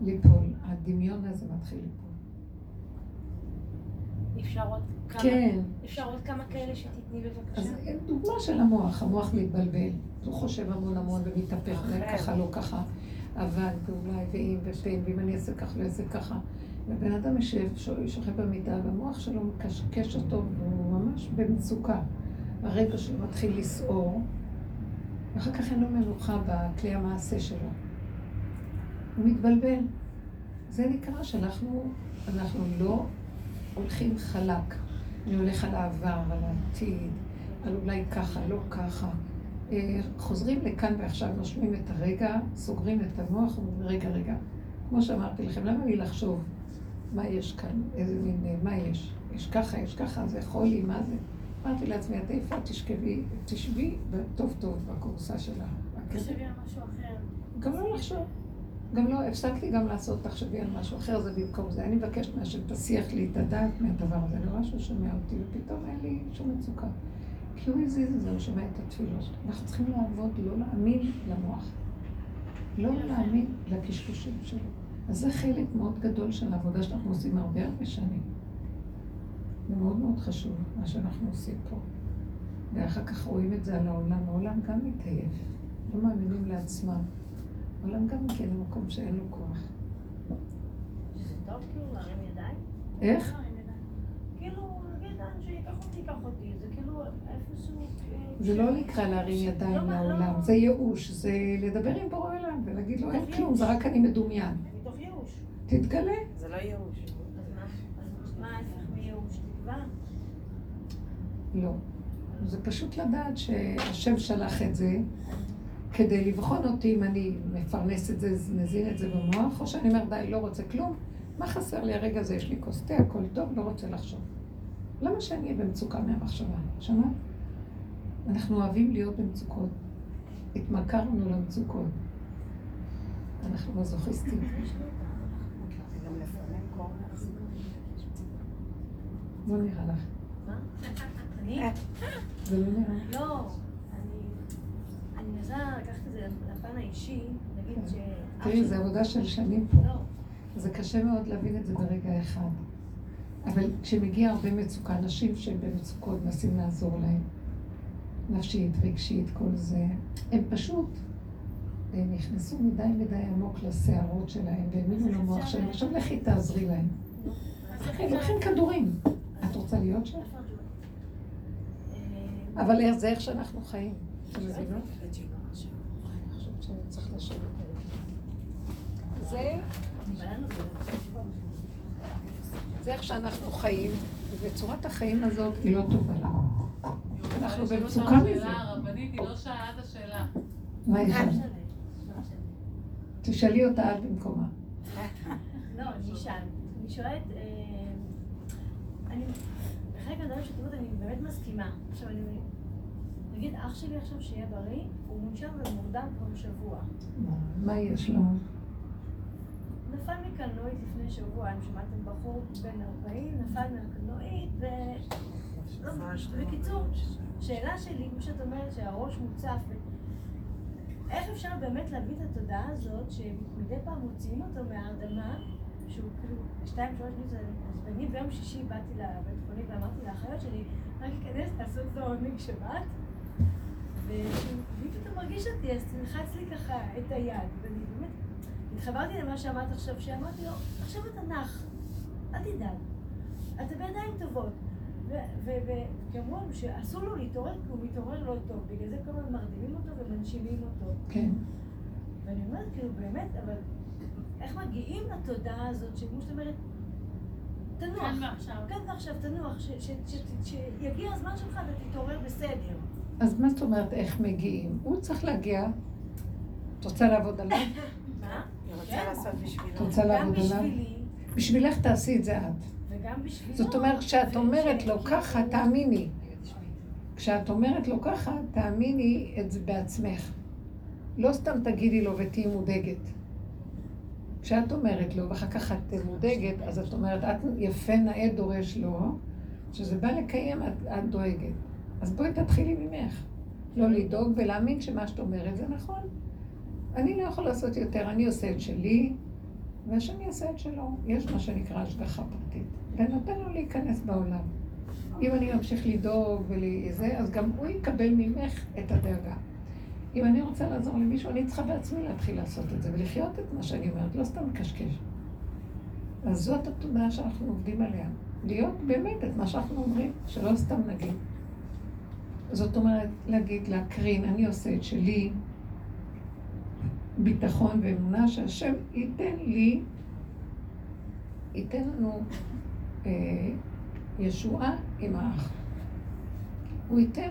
ליפול. הדמיון הזה מתחיל ליפול. אפשר עוד כמה, כן. אפשר עוד כמה כאלה שתתני בבקשה. אז דוגמה של המוח, המוח מתבלבל. הוא חושב המון המון ומתהפך, ככה, לא ככה, אבל, ואולי, ואם, ופן, ואם אני אעשה ככה ואעשה ככה. ובן אדם יושב, שוכב במיטה, והמוח שלו מקשקש אותו, והוא ממש במצוקה. הרגע שלו מתחיל לסעור, ואחר כך אין לו מנוחה בכלי המעשה שלו. הוא מתבלבל. זה נקרא שאנחנו אנחנו לא הולכים חלק. אני הולך על העבר, על העתיד, על אולי ככה, לא ככה. אה, חוזרים לכאן ועכשיו, נושמים את הרגע, סוגרים את המוח, ואומרים, רגע, רגע. כמו שאמרתי לכם, למה לי לחשוב מה יש כאן, איזה מין, אה, מה יש? יש ככה, יש ככה, זה חולי, מה זה? אמרתי לעצמי, את איפה תשכבי, תשבי טוב טוב בכורסה שלה. תחשבי על משהו אחר. גם לא לחשוב. גם לא, הפסקתי גם לעשות, תחשבי על משהו אחר, זה במקום זה. אני מבקשת מהשם, תסיח לי את הדעת מהדבר הזה. אני רואה שהוא שומע אותי, ופתאום אין לי שום מצוקה. כי הוא הזיז את זה, הוא שומע את התפילות. אנחנו צריכים לעבוד, לא להאמין למוח. לא להאמין לקשקושים שלו. אז זה חלק מאוד גדול של העבודה שאנחנו עושים הרבה הרבה שנים. זה מאוד מאוד חשוב, מה שאנחנו עושים פה. ואחר כך רואים את זה על העולם, העולם גם מתעייף. לא מאמינים לעצמם. העולם גם כן במקום שאין לו כוח. זה טוב כאילו להרים ידיים? איך? זה לא נקרא להרים ידיים לעולם, זה ייאוש, זה לדבר עם בורא עולם ולהגיד לו אין כלום, זה רק אני מדומיין. מתוך ייאוש. תתגלה. זה לא ייאוש. אז מה ההפך מייאוש? תקווה? לא. זה פשוט לדעת שהשם שלח את זה כדי לבחון אותי אם אני מפרנס את זה, מזין את זה במוח, או שאני אומר, די, לא רוצה כלום. מה חסר לי הרגע הזה? יש לי כוס תה, הכל טוב, לא רוצה לחשוב. למה שאני אהיה במצוקה מהמחשבה? שמעת? אנחנו אוהבים להיות במצוקות. התמכרנו למצוקות. אנחנו מזוכיסטים. לא נראה לך. מה? אני? זה לא נראה. לא. מנסה לקחת את זה לפן האישי, נגיד ש... תראי, זו עבודה של שנים פה. לא. זה קשה מאוד להבין את זה ברגע אחד. אבל כשמגיע הרבה מצוקה, אנשים שהם במצוקות, מנסים לעזור להם. נפשית, רגשית, כל זה. הם פשוט הם נכנסו מדי מדי עמוק לסערות שלהם, והאמינו למוח שלהם. עכשיו לכי תעזרי להם. הם לוקחים כדורים. את רוצה להיות שם? אבל זה איך שאנחנו חיים. אתם מבינות? שאני צריך לשבת. זה... זה איך שאנחנו חיים, וצורת החיים הזאת היא לא טובה לנו. אנחנו במצוקה מזה. הרבנית, היא לא שאלה את השאלה. מה היא חושבת? תשאלי אותה את במקומה. לא, אני אשאל. אני שואלת, אני, בחלק מהדברים שכתובות אני באמת מסכימה. עכשיו אני, נגיד אח שלי עכשיו שיהיה בריא, הוא מונשם ומורדם כבר שבוע. מה יש לו? נפל מקלנועית לפני שבוע, אם שמעתם בחור בן 40, נפל מהקלנועית לא, בקיצור, שאלה שלי, כמו שאת אומרת, שהראש מוצף, ו- איך אפשר באמת להביא את התודעה הזאת, שמדי פעם מוציאים אותו מההרדמה, שהוא כאילו, שתיים, שלוש מיטות, אז אני ביום שישי באתי לבית חולים ואמרתי לאחיות שלי, רק להיכנס, לעשות את העונג שבת, והיא פתאום מרגיש אותי, אז תלחץ לי ככה את היד, ואני באמת, התחברתי למה שאמרת עכשיו, שאמרתי לו, עכשיו אתה נח, אל תדאג, אתה בידיים טובות. וכי אמרו לנו שאסור לו להתעורר כי הוא מתעורר לא טוב, בגלל זה כל הזמן מרדימים אותו ומנשימים אותו. כן. ואני אומרת, כאילו, באמת, אבל איך מגיעים לתודעה הזאת, שכמו שאת אומרת, תנוח. כאן ועכשיו. כאן ועכשיו, תנוח, ש- ש- ש- שיגיע הזמן שלך ותתעורר בסדר. אז מה זאת אומרת איך מגיעים? הוא צריך להגיע. את רוצה לעבוד עליו? מה? היא רוצה כן. לעשות בשבילו. את רוצה לעבוד עליו? בשבילך תעשי את זה את. וגם בשבילו. זאת אומרת, כשאת אומרת לו ככה, תאמיני. כשאת אומרת לו ככה, תאמיני את זה בעצמך. לא סתם תגידי לו ותהיי מודאגת. כשאת אומרת לו, ואחר כך את מודאגת, אז את אומרת, את יפה נאה דורש לו, כשזה בא לקיים, את, את דואגת. אז בואי תתחילי ממך. לא לדאוג ולהאמין שמה שאת אומרת זה נכון. אני לא יכול לעשות יותר, אני עושה את שלי, והשני יעשה את שלו. יש מה שנקרא השגחה פרטית. ונותן לו להיכנס בעולם. אם אני ממשיך לדאוג ולזה, אז גם הוא יקבל ממך את הדאגה. אם אני רוצה לעזור למישהו, אני צריכה בעצמי להתחיל לעשות את זה ולחיות את מה שאני אומרת, לא סתם לקשקש. אז זאת התודעה שאנחנו עובדים עליה. להיות באמת את מה שאנחנו אומרים, שלא סתם נגיד. זאת אומרת, להגיד, להקרין, אני עושה את שלי, ביטחון ואמונה שהשם ייתן לי, ייתן לנו אה, ישועה עם האח. הוא ייתן,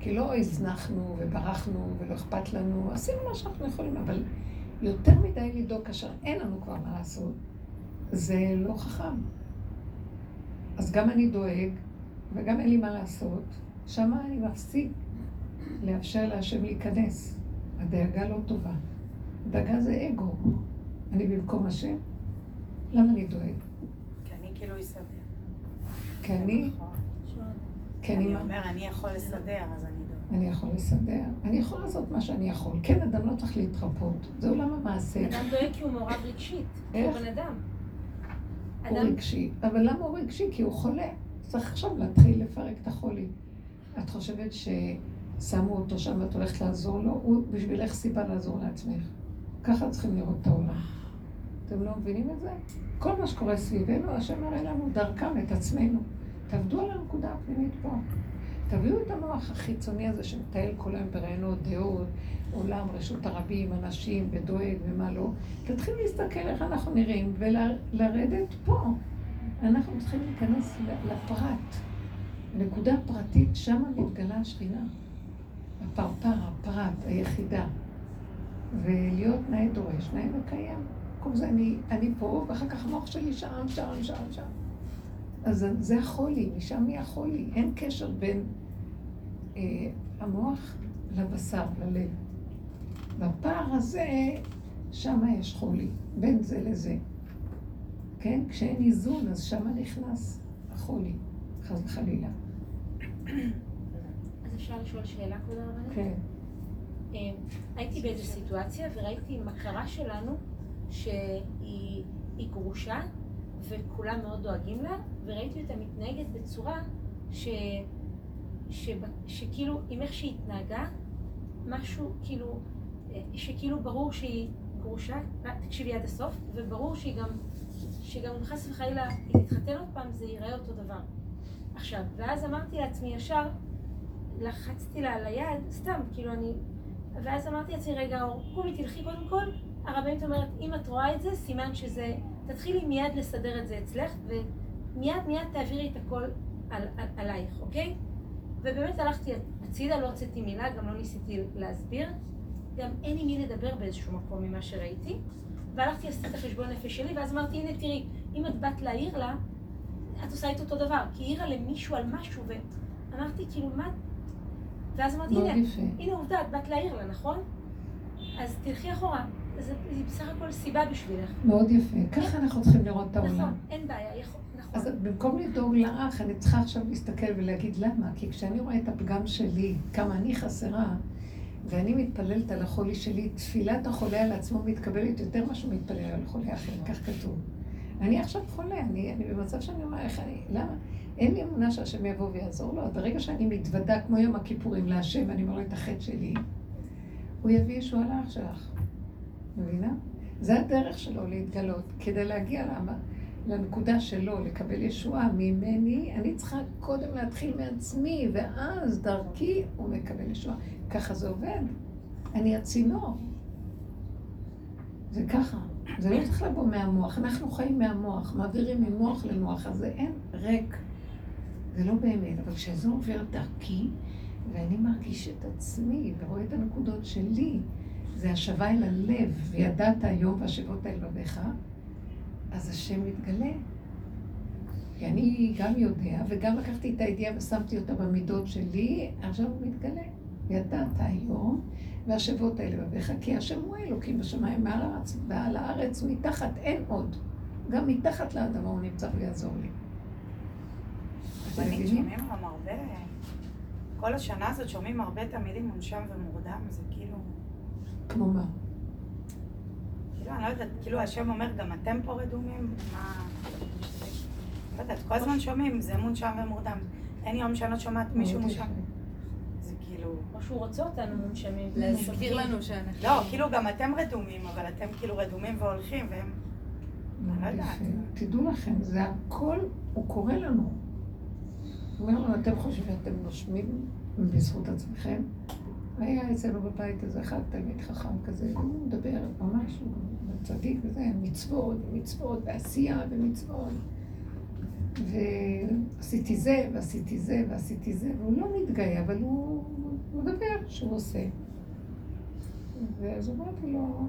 כי לא הזנחנו וברחנו ולא אכפת לנו, עשינו מה שאנחנו יכולים, אבל יותר מדי לדאוג כאשר אין לנו כבר מה לעשות, זה לא חכם. אז גם אני דואג, וגם אין לי מה לעשות, שמה אני מפסיק לאפשר להשם להיכנס. הדאגה לא טובה. דאגה זה אגו. אני במקום השם? למה אני דואג? כי אני כאילו אסדר. כי אני, כי אני, אני מה? אומר, אני יכול לסדר, אז אני דואג. אני יכול לסדר, אני יכול לעשות מה שאני יכול. כן, אדם לא צריך להתרפות, זה עולם המעשה. אדם דואג כי הוא מעורב רגשית. איך? הוא בן אדם. הוא רגשי. אבל למה הוא רגשי? כי הוא חולה. צריך עכשיו להתחיל לפרק את החולי. את חושבת ששמו אותו שם ואת הולכת לעזור לו? הוא בשבילך סיבה לעזור לעצמך. ככה צריכים לראות את העולם. אתם לא מבינים את זה? כל מה שקורה סביבנו, השם מראה לנו דרכם את עצמנו. תעבדו על הנקודה הפנימית פה. תביאו את המוח החיצוני הזה שמטייל כל היום ברעיונות, דעות, עולם, רשות הרבים, אנשים, ודואג ומה לא. תתחילו להסתכל איך אנחנו נראים ולרדת פה. אנחנו צריכים להיכנס לפרט. נקודה פרטית, שם מתגלה השכינה. הפרפר, הפרט, היחידה. ולהיות נאה דורש, נאה מקיים. כל זה אני, אני פה, ואחר כך המוח שלי שם, שם, שם, שם. אז זה החולי, משם נהיה חולי. אין קשר בין אה, המוח לבשר, ללב. בפער הזה, שם יש חולי, בין זה לזה. כן? כשאין איזון, אז שם נכנס החולי, חס וחלילה. אז אפשר לשאול שאלה כבוד הרבנית? כן. אה, הייתי באיזו סיטואציה וראיתי מכרה שלנו שהיא היא גרושה וכולם מאוד דואגים לה וראיתי אותה מתנהגת בצורה ש, ש, שכאילו עם איך שהיא התנהגה משהו כאילו אה, שכאילו ברור שהיא גרושה, אה, תקשיבי עד הסוף וברור שהיא גם שגם חס וחלילה היא תתחתן עוד פעם זה ייראה אותו דבר עכשיו ואז אמרתי לעצמי ישר לחצתי לה על היד, סתם, כאילו אני... ואז אמרתי לעצמי, רגע, אור, קומי, תלכי קודם כל. הרבנית אומרת, אם את רואה את זה, סימן שזה... תתחילי מיד לסדר את זה אצלך, ומיד מיד תעבירי את הכל על, על, עלייך, אוקיי? ובאמת הלכתי הצידה, לא הוצאתי מילה, גם לא ניסיתי להסביר. גם אין לי מי לדבר באיזשהו מקום ממה שראיתי. והלכתי עשיתי את החשבון נפש שלי, ואז אמרתי, הנה תראי, אם את באת להעיר לה, את עושה את אותו דבר. כי העירה למישהו על משהו, ואמרתי, כאילו, מה... ואז אמרתי, הנה, יפה. הנה עובדה, את באת להעיר לה, נכון? אז תלכי אחורה. זה זה בסך הכל סיבה בשבילך. מאוד יפה. ככה אנחנו צריכים לראות את העולם. נכון, אין בעיה. יכול- נכון. אז במקום לדאוג לאח, אני צריכה עכשיו להסתכל ולהגיד למה. כי כשאני רואה את הפגם שלי, כמה אני חסרה, ואני מתפללת על החולי שלי, תפילת החולה על עצמו מתקבלת יותר ממה שהוא מתפלל על חולה אחר, כך כתוב. אני עכשיו חולה, אני, אני במצב שאני אומר, איך אני, למה? אין לי אמונה שהשם יבוא ויעזור לו. ברגע שאני מתוודה, כמו יום הכיפורים, להשם, ואני לו את החטא שלי, הוא יביא ישועה לאח שלך. מבינה? זה הדרך שלו להתגלות. כדי להגיע למה? לנקודה שלו, לקבל ישועה ממני, אני צריכה קודם להתחיל מעצמי, ואז דרכי הוא מקבל ישועה. ככה זה עובד. אני הצינור. זה ככה. זה לא צריך לבוא מהמוח. אנחנו חיים מהמוח, מעבירים ממוח למוח, אז זה אין ריק. זה לא באמת. אבל כשזה עובר דרכי, ואני מרגיש את עצמי ורואה את הנקודות שלי, זה השבה אל הלב, וידעת היום והשבות אל לבביך, אז השם מתגלה. כי אני גם יודע, וגם לקחתי את הידיעה ושמתי אותה במידות שלי, עכשיו הוא מתגלה. ידעת היום, והשבות האלה בביך, כי השם הוא אלוקים בשמיים מעל הארץ, ועל הארץ מתחת אין עוד. גם מתחת לאדמה הוא נמצא ויעזור לי. אתם מבינים? שומעים גם הרבה, כל השנה הזאת שומעים הרבה תלמידים מונשם ומורדם, זה כאילו, כמו מה? כאילו, אני לא יודעת, כאילו השם אומר, גם אתם פה רדומים? מה... לא יודעת, כל הזמן שומעים, זה מונשם ומורדם. אין יום שאני לא שומעת מישהו מאוד מונשם. או שהוא רוצה אותנו מונשמים. להזכיר לנו שאנחנו... לא, כאילו גם אתם רדומים, אבל אתם כאילו רדומים והולכים, והם... לא. יפה. תדעו לכם, זה הכל, הוא קורא לנו. הוא אומר לנו, אתם חושבים שאתם נושמים בזכות עצמכם? היה אצלנו בבית איזה אחד, תלמיד חכם כזה, הוא מדבר ממש, הוא צדיק וזה, מצוות, מצוות, ועשייה ומצוות. ועשיתי זה, ועשיתי זה, ועשיתי זה, והוא לא מתגאה, אבל הוא הוא מדבר שהוא עושה. ואז אמרתי לו,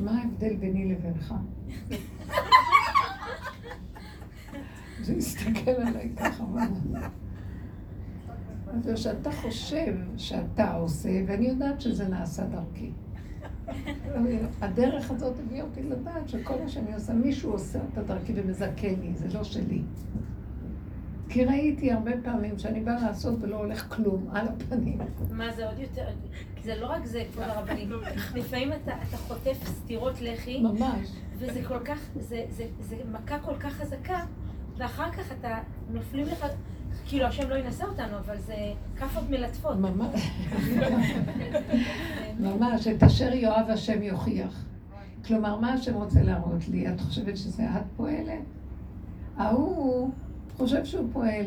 מה ההבדל ביני לבינך? זה הסתכל עליי ככה, מה? אז שאתה חושב שאתה עושה, ואני יודעת שזה נעשה דרכי. הדרך הזאת הביאה אותי לדעת שכל מה שאני עושה, מישהו עושה אותה דרכי לי, זה לא שלי. כי ראיתי הרבה פעמים שאני באה לעשות ולא הולך כלום, על הפנים. מה זה עוד יותר, כי זה לא רק זה, כבוד הרבנים, לפעמים אתה, אתה חוטף סטירות לחי, ממש. וזה כל כך, זה, זה, זה מכה כל כך חזקה, ואחר כך אתה, נופלים לך, כאילו השם לא ינסה אותנו, אבל זה כאפות מלטפות. ממש. ממש, את אשר יאהב השם יוכיח. כלומר, מה השם רוצה להראות לי? את חושבת שזה את פועלת? ההוא חושב שהוא פועל.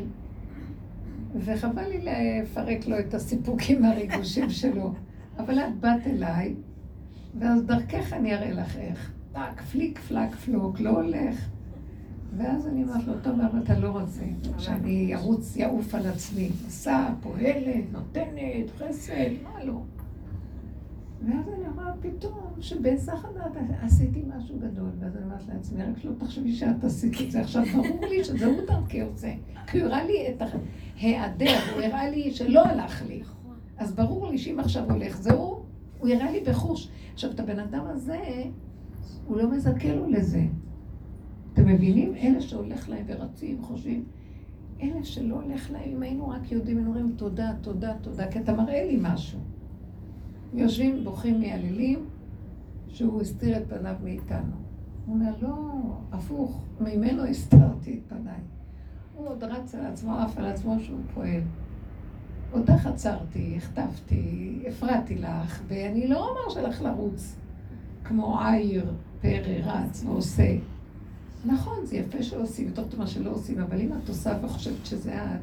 וחבל לי לפרק לו את הסיפוקים והריגושים שלו. אבל את באת אליי, ואז דרכך אני אראה לך איך. טק, פליק, פלק, פלוק, לא הולך. ואז אני אומרת לו, טוב, אבל אתה לא רוצה שאני ארוץ, יעוף על עצמי. עושה, פועלת, נותנת, חסד, מה לא? ואז אני רואה פתאום שבהיסח הדעת עשיתי משהו גדול, ואז אני אומרת לעצמי, רק שלא תחשבי שאת עשית את זה. עכשיו, ברור לי שזה הוא דרכי עושה. כי הוא הראה לי את ההיעדר, הוא הראה לי שלא הלך לי. אז ברור לי שאם עכשיו הולך, זהו, הוא הראה לי בחוש. עכשיו, את הבן אדם הזה, הוא לא מזכה לו לזה. אתם מבינים? אלה שהולך להם ורצים, חושבים. אלה שלא הולך להם, אם היינו רק יודעים, היינו אומרים תודה, תודה, תודה, כי אתה מראה לי משהו. יושבים, בוכים, מייללים, שהוא הסתיר את פניו מאיתנו. הוא אומר, לא, הפוך, ממנו הסתרתי את פניי. הוא עוד רץ על עצמו, עף על עצמו שהוא פועל. אותך עצרתי, החטפתי, הפרעתי לך, ואני לא אומר שלך לרוץ כמו עיר, פרא, רץ ועושה. נכון, זה יפה שעושים, יותר טוב מה שלא עושים, אבל אם את עושה וחושבת שזה את,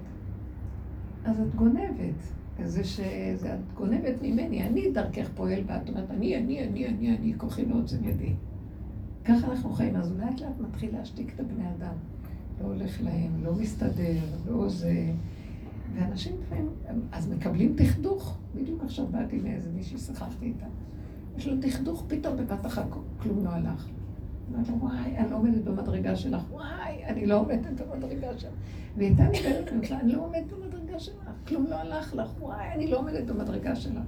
אז את גונבת. זה שזה, את גונבת ממני, אני דרכך פועל, ואת אומרת, אני, אני, אני, אני, אני, כוחי ועוצם ידי. ככה אנחנו חיים, אז לאט לאט מתחיל להשתיק את הבני אדם. לא הולך להם, לא מסתדר, לא זה. ואנשים לפעמים, אז מקבלים דכדוך. בדיוק עכשיו באתי מאיזה מישהי, שוחחתי איתה. יש לו דכדוך, פתאום בבת אחת כלום לא הלך. אמרתי לו, וואי, אני לא עומדת במדרגה שלך, וואי, אני לא עומדת במדרגה שלך. והיא הייתה לה, אני לא עומדת במדרגה שלך, כלום לא הלך לך, וואי, אני לא עומדת במדרגה שלך.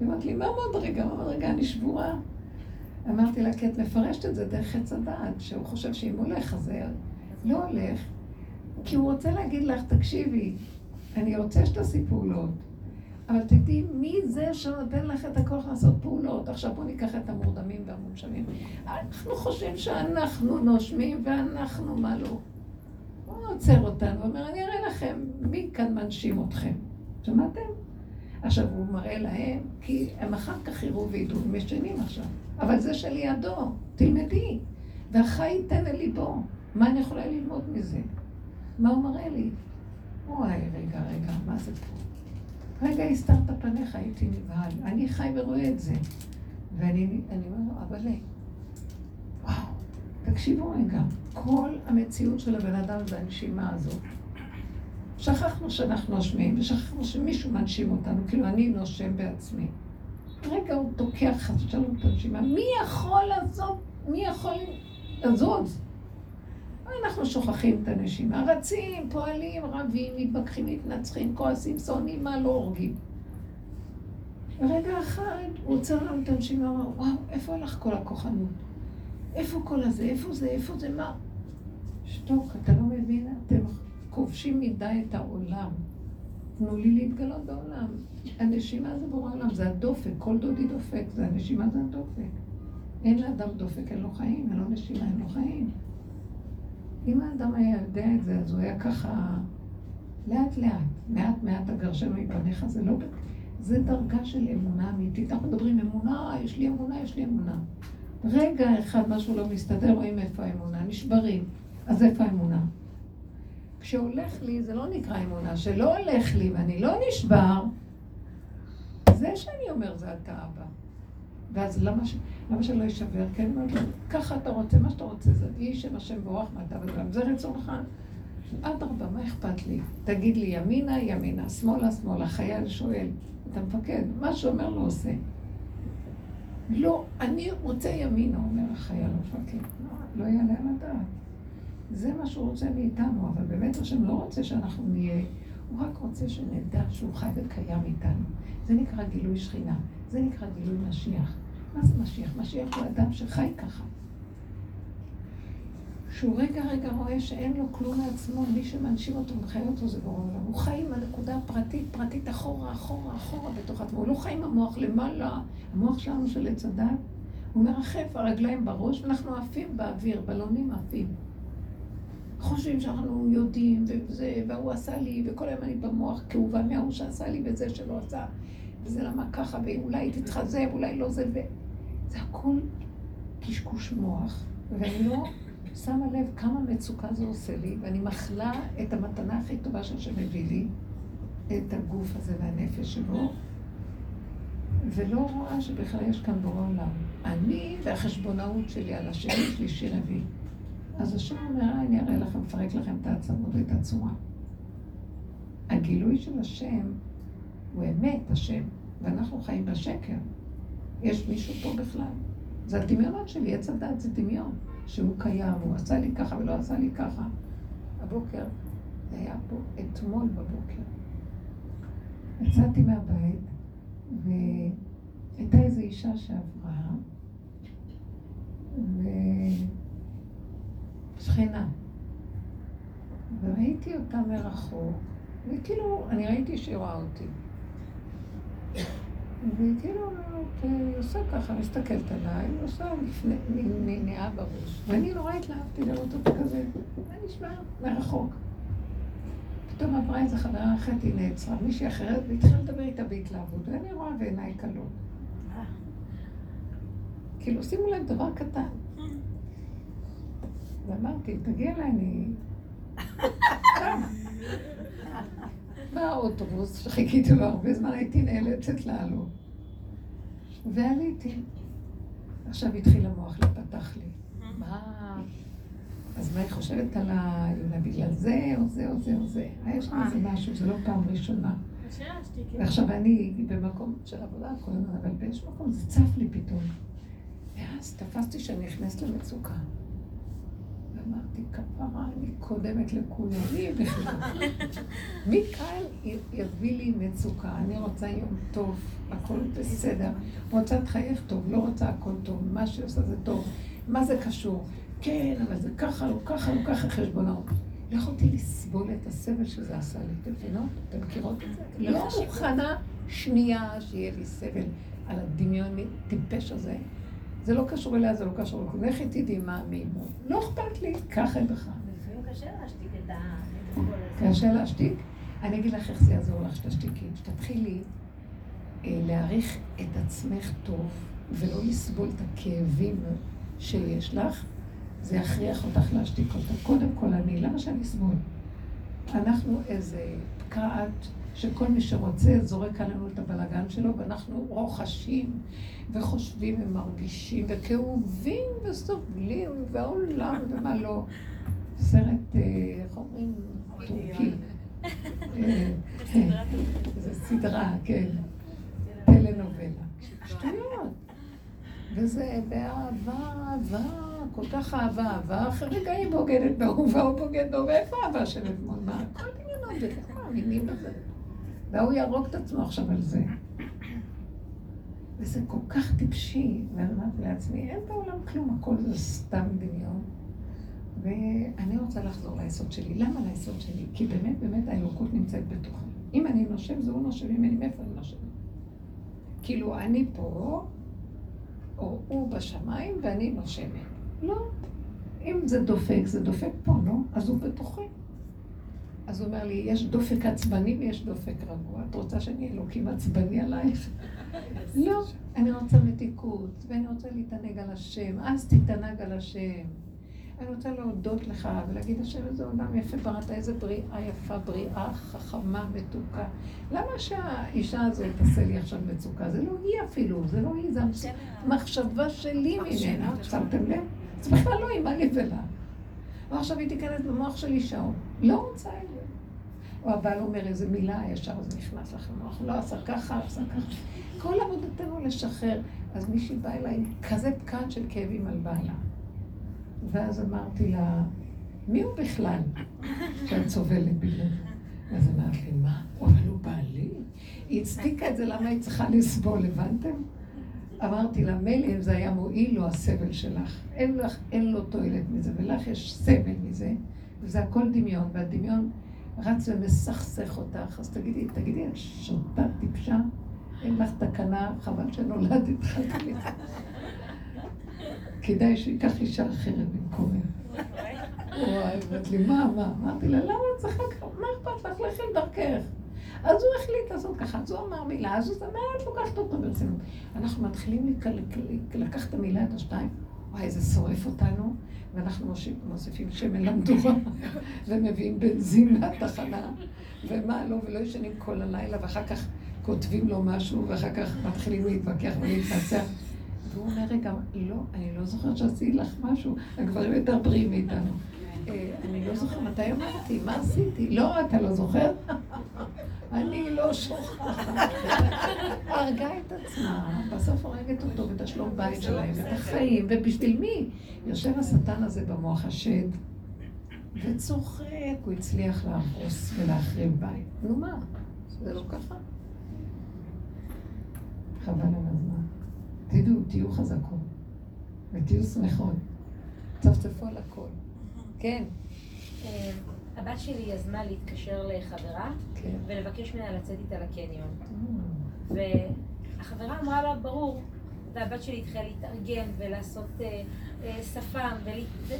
היא אמרת לי, מה המדרגה? מה המדרגה? אני שבורה. אמרתי לה, כי את מפרשת את זה דרך עץ הדעת, שהוא חושב שאם הולך אז זה לא הולך, כי הוא רוצה להגיד לך, תקשיבי, אני רוצה שתעשי פעולות, אבל תדעי מי זה שנותן לך את הכוח לעשות פעולות. עכשיו בואו ניקח את המורדמים והמונשמים. אנחנו חושבים שאנחנו נושמים ואנחנו מה לא. עוצר אותנו ואומר, אני אראה לכם מי כאן מנשים אתכם. שמעתם? עכשיו הוא מראה להם, כי הם אחר כך יראו וידעו, הם ישנים עכשיו. אבל זה שלידו, תלמדי. והחי ייתן אל ליבו. מה אני יכולה ללמוד מזה? מה הוא מראה לי? וואי, רגע, רגע, מה זה פה? רגע, הסתרת פניך, הייתי נבהל. אני חי ורואה את זה. ואני אומר לו, אבל וואו, תקשיבו רגע, כל המציאות של הבן אדם זה הנשימה הזאת. שכחנו שאנחנו נושמים, ושכחנו שמישהו מנשים אותנו, כאילו אני נושם בעצמי. רגע הוא תוקע חס ושלום את הנשימה, מי יכול לעזוב? מי יכול לזוז? אנחנו שוכחים את הנשימה, רצים, פועלים, רבים, מתווכחים, מתנצחים, כועסים, שונאים, מה לא הורגים. ברגע אחד הוא עוצר לנו את הנשימה, הוא אומר, וואו, איפה הלך כל הכוחנות? איפה כל הזה? איפה זה? איפה זה? מה? שתוק, אתה לא מבין? אתם כובשים מדי את העולם. תנו לי להתגלות בעולם. הנשימה זה בורא עולם, זה הדופק, כל דודי דופק, זה הנשימה זה הדופק. אין לאדם דופק, אין לו חיים, אין לו נשימה, אין לו חיים. אם האדם היה יודע את זה, אז הוא היה ככה, לאט לאט, מעט מעט הגרשנו מפניך, זה לא... זה דרגה של אמונה אמיתית. אנחנו מדברים אמונה, יש לי אמונה, יש לי אמונה. רגע אחד משהו לא מסתדר, רואים איפה האמונה, נשברים. אז איפה האמונה? כשהולך לי, זה לא נקרא אמונה, שלא הולך לי ואני לא נשבר, זה שאני אומר זה אתה אבא. ואז למה, ש... למה שלא יישבר? כן, ככה אתה רוצה, מה שאתה רוצה, זה יהי שם השם ברוח מעתה וגם זה רצונך. אדרבה, מה אכפת לי? תגיד לי ימינה, ימינה, שמאלה, שמאלה, חייל שואל, אתה מפקד, מה שאומר לו עושה. לא, אני רוצה ימינה, אומר החייל המפקד. לא, לא יעלה על הדעת. זה מה שהוא רוצה מאיתנו, אבל באמת השם לא רוצה שאנחנו נהיה, הוא רק רוצה שנדע שהוא חי וקיים איתנו. זה נקרא גילוי שכינה, זה נקרא גילוי משיח. מה זה משיח? משיח הוא אדם שחי ככה. שהוא רגע רגע רואה שאין לו כלום מעצמו, מי שמנשים אותו ומחיה אותו זה ברור עולם. הוא חי עם הנקודה הפרטית, פרטית אחורה, אחורה, אחורה בתוך עצמו. הוא לא חי עם המוח למעלה, המוח שלנו של עץ הדת. הוא מרחף, הרגליים בראש, ואנחנו עפים באוויר, בלונים עפים. חושבים שאנחנו יודעים, וזה, והוא עשה לי, וכל היום אני במוח כאובה מההוא שעשה לי, וזה שלא עשה, וזה למה ככה, ואולי תתחזה, ואולי לא זה, ו... זה הכל קשקוש מוח, ואני לא שמה לב כמה מצוקה זה עושה לי, ואני מחלה את המתנה הכי טובה שהשם מביא לי, את הגוף הזה והנפש שלו, ולא רואה שבכלל יש כאן בורא עולם. אני והחשבונאות שלי על השני, שלישי, רביעי. אז השם אומר, אני אראה לכם, מפרק לכם את העצמות ואת הצורה. הגילוי של השם הוא אמת השם, ואנחנו חיים בשקר. יש מישהו פה בכלל. זה הדמיונות שלי, עץ הדת זה דמיון, שהוא קיים, הוא עשה לי ככה ולא עשה לי ככה. הבוקר, זה היה פה אתמול בבוקר. יצאתי מהבית, והייתה איזו אישה שעברה, ו... שכנה. וראיתי אותה מרחוק, וכאילו, אני ראיתי שהיא רואה אותי. והיא כאילו היא עושה ככה, מסתכלת עליי, עושה נהנעה בראש. ואני נורא התלהבתי לראות אותה כזה, מה נשמע? מרחוק. פתאום עברה איזה חברה אחרת, היא נעצרה, מישהי אחרת, והתחילה לדבר איתה בהתלהבות, ואני רואה בעיניי כלות. כאילו, שימו לב דבר קטן. ואמרתי, תגיע אליי, אני... בא האוטובוס, שחיכיתי לו הרבה זמן, הייתי נאלצת לעלות. ועליתי. עכשיו התחיל המוח להיפתח לי. מה... אז מה היא חושבת על היונה? בגלל זה, או זה, או זה, או זה. יש לי איזה משהו, זה לא פעם ראשונה. ועכשיו אני במקום של עבודה כל הזמן, אבל באיזשהו מקום זה צף לי פתאום. ואז תפסתי שאני נכנסת למצוקה. אמרתי, כפרה, אני קודמת לכולם. מי כאן יביא לי מצוקה? אני רוצה יום טוב, הכל בסדר. רוצה תחייך טוב, לא רוצה הכל טוב, מה שעושה זה טוב. מה זה קשור? כן, אבל זה ככה, לא ככה, לא ככה חשבונות. לא יכולתי לסבול את הסבל שזה עשה לי, אתם מבינות? אתם מכירות את זה? לא מוכנה שנייה שיהיה לי סבל על הדמיון הטיפש הזה. זה לא קשור אליה, זה לא קשור לכולם. לכי תדעי מה מימו. לא אכפת לי, ככה לך. לפעמים קשה להשתיק את הקול הזה. קשה להשתיק? אני אגיד לך איך זה יעזור לך שתשתיקי. שתתחילי אה, להעריך את עצמך טוב, ולא לסבול את הכאבים שיש לך, זה יכריח אותך להשתיק אותה. קודם כל אני, למה שאני אסבול? אנחנו איזה פקעת שכל מי שרוצה זורק עלינו את הבלגן שלו, ואנחנו רוכשים וחושבים ומרגישים וכאובים וסובלים, והעולם ומה לא. סרט, אה, איך אומרים? טורקי. אה, זה סדרה, כן. טלנובלה. שטויות. וזה באהבה, אהבה, כל כך אהבה, אהבה, אחרי רגע היא בוגדת בהוא והוא בוגד בו, ואיפה אהבה של אתמול? מה? הכל דמיונות, וככה מאמינים בזה. והוא יהרוג את עצמו עכשיו על זה. וזה כל כך טיפשי, ואני אמרתי לעצמי, אין בעולם כלום, הכל זה סתם דמיון. ואני רוצה לחזור ליסוד שלי. למה ליסוד שלי? כי באמת, באמת האלוקות נמצאת בתוכי. אם אני נושם, זה הוא נושם ממני, מאיפה אני נושם? כאילו, אני פה, או הוא בשמיים, ואני נושמת. לא. אם זה דופק, זה דופק פה, לא? אז הוא בתוכי. אז הוא אומר לי, יש דופק עצבני ויש דופק רגוע. את רוצה שאני אלוקים עצבני עלייך? לא, אני רוצה מתיקות, ואני רוצה להתענג על השם. אז תתענג על השם. אני רוצה להודות לך ולהגיד, השם, איזה עולם יפה בראת, איזה בריאה יפה, בריאה חכמה, מתוקה. למה שהאישה הזאת תעשה לי עכשיו מצוקה? זה לא היא אפילו, זה לא היא, זה המחשבה שלי ממנה. שמתם לב? זה בכלל לא היא, מה לי ולה. ועכשיו היא תיכנס במוח של אישה, לא רוצה את זה. או הבעל אומר איזה מילה, ישר זה נכנס לך למוח, לא עשה ככה, עשה ככה. כל עבודתנו לשחרר. אז מישהי באה אליי כזה פקד של כאבים על בעלה. ואז אמרתי לה, מי הוא בכלל שאת סובלת בגלל זה? אז אמרת לי, מה? אבל הוא בעלי? היא הצדיקה את זה, למה היא צריכה לסבול, הבנתם? אמרתי לה, מילא אם זה היה מועיל לו הסבל שלך. אין, לך, אין לו תועלת מזה, ולך יש סבל מזה, וזה הכל דמיון, והדמיון רץ ומסכסך אותך. אז תגידי, תגידי, את שוטה טיפשה? אין לך תקנה, חבל התחלתי לזה. כדאי שייקח אישה אחרת במקומי. וואי, אמרת לי, מה, מה? אמרתי לה, למה את צריכה ככה? מה אכפת לך? לכי לדרכך. אז הוא החליט לעשות ככה, אז הוא אמר מילה, אז הוא אמר, את לוקחת אותו ברצינות. אנחנו מתחילים לקחת את המילה, את השתיים, וואי, זה שורף אותנו, ואנחנו מוסיפים שמן למדורה, ומביאים בנזין מהתחנה, ומה לא, ולא ישנים כל הלילה, ואחר כך כותבים לו משהו, ואחר כך מתחילים להתווכח ולהתנצח. והוא אומר, רגע, לא, אני לא זוכרת שעשיתי לך משהו, הגברים יותר בריאים מאיתנו. אה, אני לא זוכרת מתי אמרתי, מה עשיתי? לא, אתה לא זוכר? אני לא שוכחת. הרגה את עצמה, בסוף הורגת אותו ואת השלום בית שלהם, ואת החיים, ובשביל מי? יושב השטן הזה במוח השד, וצוחק, הוא הצליח להרוס ולהחריב בית. נו מה, זה לא ככה? חבל על הזמן. תדעו, תהיו חזקות, ותהיו שמחות. צפצפו על הכל. כן. הבת שלי יזמה להתקשר לחברה כן. ולבקש ממנה לצאת איתה לקניון. Mm. והחברה אמרה לה, ברור. והבת שלי התחילה להתארגן ולעשות אה, אה, שפם,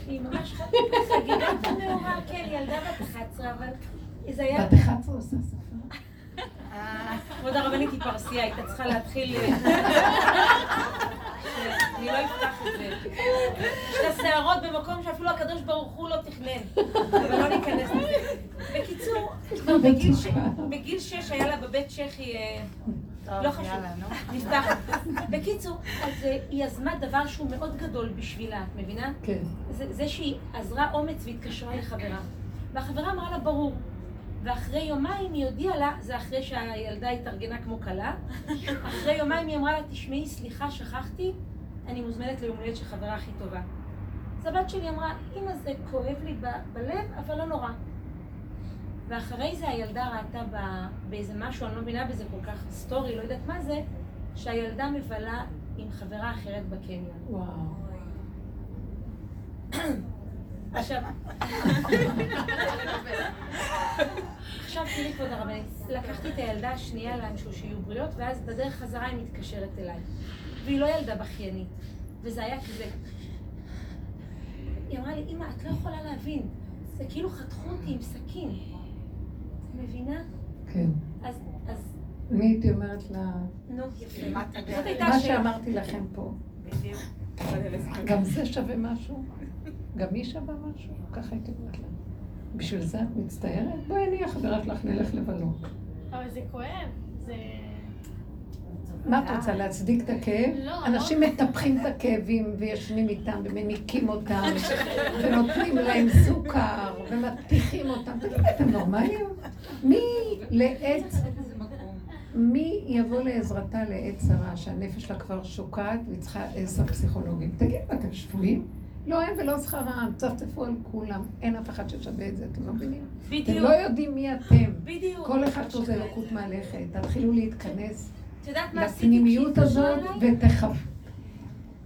והיא ממש חגיגת הנאורה, כן, ילדה בת 11, אבל זה היה... בת 11 עושה שפם? כבוד הרבנית היא פרסייה, הייתה צריכה להתחיל... אני לא אפתח את זה. יש לה שערות במקום שאפילו הקדוש ברוך הוא לא תכנן. אבל לא ניכנס לזה. בקיצור, כבר בגיל שש היה לה בבית צ'כי... לא חשוב, נפתח. בקיצור, אז היא יזמה דבר שהוא מאוד גדול בשבילה, את מבינה? כן. זה שהיא עזרה אומץ והתקשרה לחברה. והחברה אמרה לה, ברור. ואחרי יומיים היא הודיעה לה, זה אחרי שהילדה התארגנה כמו כלה, אחרי יומיים היא אמרה לה, תשמעי, סליחה, שכחתי, אני מוזמנת ליום הולדת של חברה הכי טובה. אז הבת שלי אמרה, אמא זה כואב לי ב- בלב, אבל לא נורא. ואחרי זה הילדה ראתה ב- באיזה משהו, אני לא מבינה בזה כל כך סטורי, לא יודעת מה זה, שהילדה מבלה עם חברה אחרת בקניון. וואו. עכשיו, עכשיו תראי כבוד הרבנית, לקחתי את הילדה השנייה לאנשהו שיהיו בריאות, ואז בדרך חזרה היא מתקשרת אליי. והיא לא ילדה בכיינית, וזה היה כזה... היא אמרה לי, אמא, את לא יכולה להבין, זה כאילו חתכו אותי עם סכין. את מבינה? כן. אז, אז, אני הייתי אומרת לה, נו, יפה. מה. שאמרתי לכם פה, בדיוק. גם זה שווה משהו? גם היא שווה משהו? ככה הייתי אומרת לה. בשביל זה את מצטערת? בואי אני החברה שלך, נלך לבלות. אבל זה כואב, זה... מה את רוצה, להצדיק את הכאב? לא, אנשים מטפחים את הכאבים ויושבים איתם ומניקים אותם ונותנים להם סוכר ומטפיחים אותם. תגידו, אתם נורמלים? מי לעת, מי יבוא לעזרתה לעת צרה שהנפש שלה כבר שוקעת והיא צריכה עשר פסיכולוגים? תגידו, אתם שבויים? לא הם ולא שכרם, צפצפו על כולם, אין אף אחד ששווה את זה, אתם לא מבינים? אתם בדיוק, לא יודעים מי אתם. בדיוק. כל אחד פה זה לקות מהלכת, תתחילו להתכנס לפנימיות הזאת?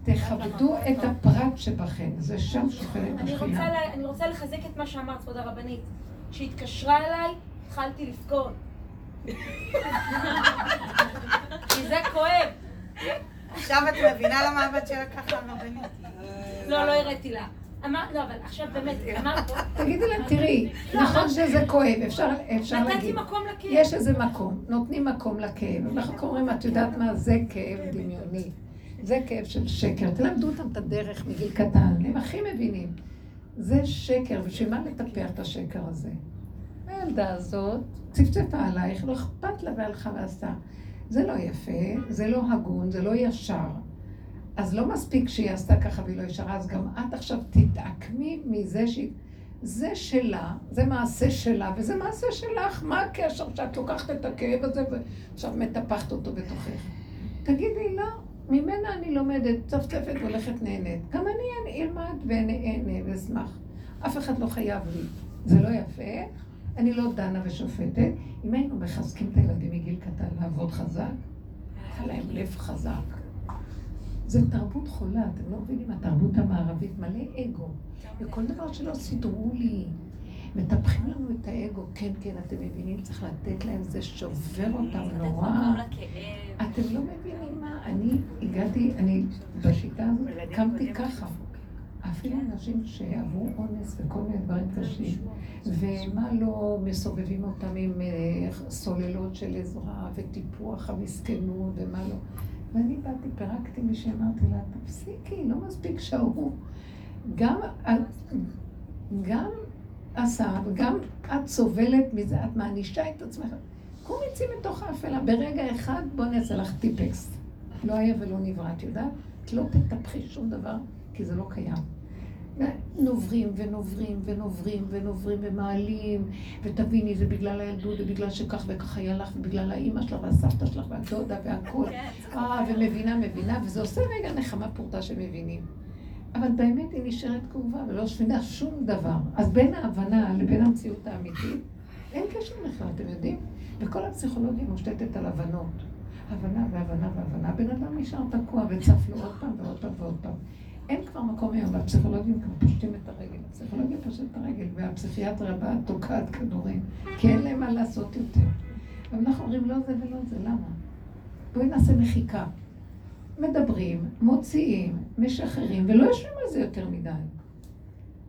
ותכבדו את הפרט שבכם, זה שם שוכנת אני רוצה, השכינה. אני רוצה לחזק את מה שאמרת, כבוד הרבנית. כשהתקשרה אליי, התחלתי לבכות. כי זה כואב. עכשיו את מבינה למה הבת שלה ככה רבנית? לא, לא הראיתי לה. אמר, לא, אבל עכשיו באמת, אמרת, תגידי לה, תראי, נכון שזה כואב, אפשר אפשר נתתי להגיד. מקום לכאב. יש איזה מקום, נותנים מקום לכאב. אנחנו קוראים, את יודעת מה, זה כאב דמיוני. זה כאב של שקר. תלמדו אותם את הדרך מגיל קטן, הם הכי מבינים. זה שקר, בשביל מה לטפח את השקר הזה? הילדה הזאת צפצפה עלייך, לא אכפת לה והלכה ועשתה. זה לא יפה, זה לא הגון, זה לא ישר. אז לא מספיק שהיא עשתה ככה והיא לא ישרה, אז גם את עכשיו תתעקמי מזה שהיא... זה שלה, זה מעשה שלה, וזה מעשה שלך. מה הקשר שאת לוקחת את הכאב הזה ועכשיו מטפחת אותו בתוכך? תגידי, לא, ממנה אני לומדת, צפצפת והולכת נהנית. גם אני אלמד ואהנה ואשמח. אף אחד לא חייב לי. זה לא יפה, אני לא דנה ושופטת. אם היינו מחזקים את הילדים מגיל קטן לעבוד חזק, היה להם לב חזק. זה תרבות חולה, אתם לא מבינים, התרבות המערבית מלא אגו. וכל דבר שלא סידרו לי. מטפחים לנו את האגו, כן, כן, אתם מבינים, צריך לתת להם, זה שובר אותם נורא. אתם לא מבינים מה, אני הגעתי, אני בשיטה הזאת קמתי ככה. אפילו אנשים שעברו אונס וכל מיני דברים קשים, ומה לא מסובבים אותם עם אה, סוללות של עזרה וטיפוח המסכנות ומה לא. ואני באתי, פירקתי מי שאמרתי לה, תפסיקי, לא מספיק שההוא. גם, גם עשה וגם את סובלת מזה, את מענישה את עצמך. קומי צאי מתוך האפלה. ברגע אחד בוא אני אעשה לך טיפקס. לא היה ולא נברא, את יודעת? את לא תטפחי שום דבר, כי זה לא קיים. נוברים ונוברים ונוברים ונוברים ומעלים, ותביני, זה בגלל הילדות, ובגלל שכך וכך היה לך, ובגלל האימא שלך והסבתא שלך והדודה והכל. אה, ומבינה, מבינה, וזה עושה רגע נחמה פורטה שמבינים. אבל באמת היא נשארת כאובה ולא שפינה שום דבר. אז בין ההבנה לבין המציאות האמיתית, אין קשר בכלל, אתם יודעים? וכל הפסיכולוגיה מושתתת על הבנות. הבנה והבנה והבנה. בן אדם נשאר תקוע וצף לו עוד פעם ועוד פעם ועוד פעם. אין כבר מקום היום, והפסיכולוגים כבר פושטים את הרגל. הפסיכולוגיה פושטת את הרגל, והפסיכיאטריה באה תוקעת כדורים, כי אין להם מה לעשות יותר. אבל אנחנו אומרים לא זה ולא זה, למה? בואי נעשה מחיקה. מדברים, מוציאים, משחררים, ולא יושבים על זה יותר מדי.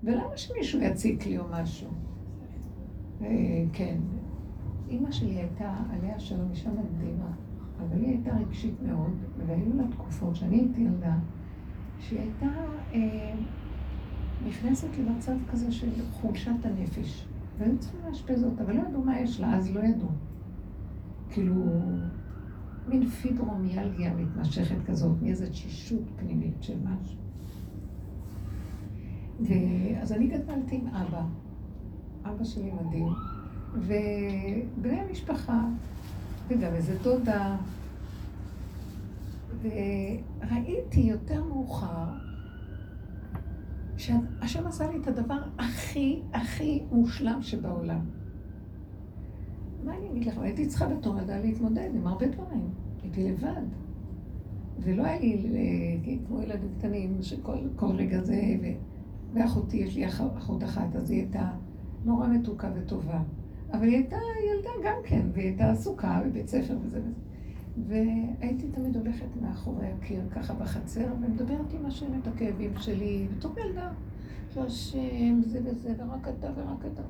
ולמה שמישהו יציק לי או משהו? אה, כן. אימא שלי הייתה, עליה שלום, אישה מדהימה, אבל היא הייתה רגשית מאוד, והיו לה תקופות שאני הייתי ילדה, שהיא הייתה אה, נכנסת למצב כזה של חולשת הנפש. והיו צריכים לאשפז אותה, אבל לא ידעו מה יש לה, אז לא ידעו. כאילו, מין פיברומיאלגיה מתמשכת כזאת, מאיזו תשישות פנימית של משהו. ואז אני גדלתי עם אבא, אבא שלי מדהים, ובני המשפחה, וגם איזה דודה, וראיתי יותר מאוחר שהשם עשה לי את הדבר הכי הכי מושלם שבעולם. מה אני אגיד לך? הייתי צריכה בתור ילדה להתמודד עם הרבה דברים. הייתי לבד. ולא היה לי אה, כמו ילדים קטנים שכל רגע זה, ו... ואחותי, יש לי אחות אחת, אז היא הייתה נורא מתוקה וטובה. אבל היא הייתה ילדה גם כן, והיא הייתה עסוקה בבית ספר וזה וזה. והייתי תמיד הולכת מאחורי הקיר, ככה בחצר, ומדברת עם השם את הכאבים שלי, בתור ילדה. שהשם זה וזה, ורק אתה ורק אתה.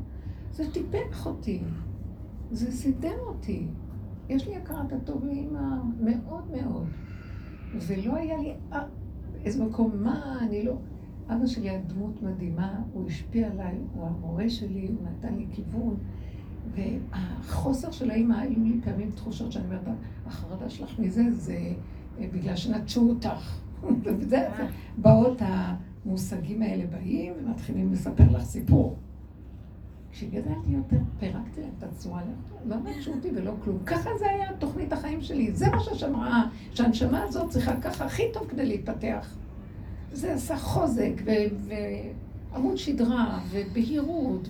זה טיפח אותי, זה סידר אותי. יש לי הכרת הטוב לאימא מאוד מאוד. ולא היה לי איזה מקום, מה, אני לא... אבא שלי היה דמות מדהימה, הוא השפיע עליי, הוא המורה שלי, הוא נתן לי כיוון. והחוסר של האימא, היו לי פעמים תחושות שאני אומרת, החרדה שלך מזה, זה אה, בגלל שנטשו אותך. וזה, באות המושגים האלה באים ומתחילים לספר לך סיפור. כשגדלתי יותר, פירקתי להם את הצורה, לא נטשו אותי ולא כלום. ככה זה היה תוכנית החיים שלי. זה מה שהשם ראה, שהנשמה הזאת צריכה ככה הכי טוב כדי להתפתח. זה עשה חוזק ועמוד שדרה ובהירות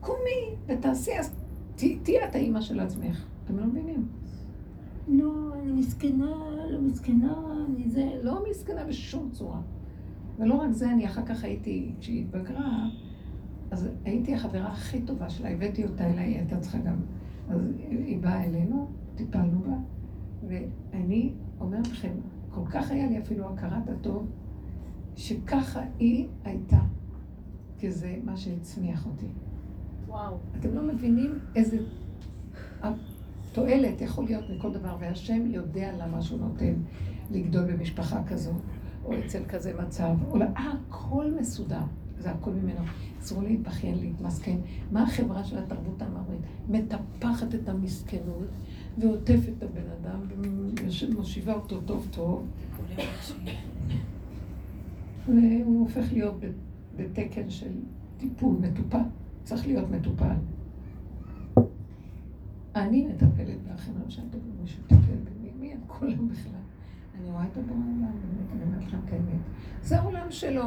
וקומי ותעשי, אז תהיי את האימא של עצמך. אתם לא מבינים? לא, אני מסכנה, לא מסכנה, אני זה, לא מסכנה בשום צורה. ולא רק זה, אני אחר כך הייתי, כשהיא התבגרה, אז הייתי החברה הכי טובה שלה, הבאתי אותה אליי, היא הייתה צריכה גם, אז היא באה אלינו, טיפלנו בה, ואני אומרת לכם, כל כך היה לי אפילו הכרת הטוב, שככה היא הייתה, כי זה מה שהצמיח אותי. וואו. אתם לא מבינים איזה תועלת יכול להיות מכל דבר, והשם יודע למה שהוא נותן לגדול במשפחה כזו, או אצל כזה מצב, או לא, הכל מסודר, זה הכל ממנו. אסור להתבכיין, להתמסכן. מה החברה של התרבות המערבית? מטפחת את המסכנות ועוטפת את הבן אדם ומושיבה אותו טוב טוב. והוא הופך להיות בתקן של טיפול, מטופל. צריך להיות מטופל. אני מטפלת באחרים, לא שאני מדבר מישהו טיפל במי, מי הם כולם בכלל? אני רואה את הבן אדם, אני אומרת לכם את האמת. זה העולם שלו,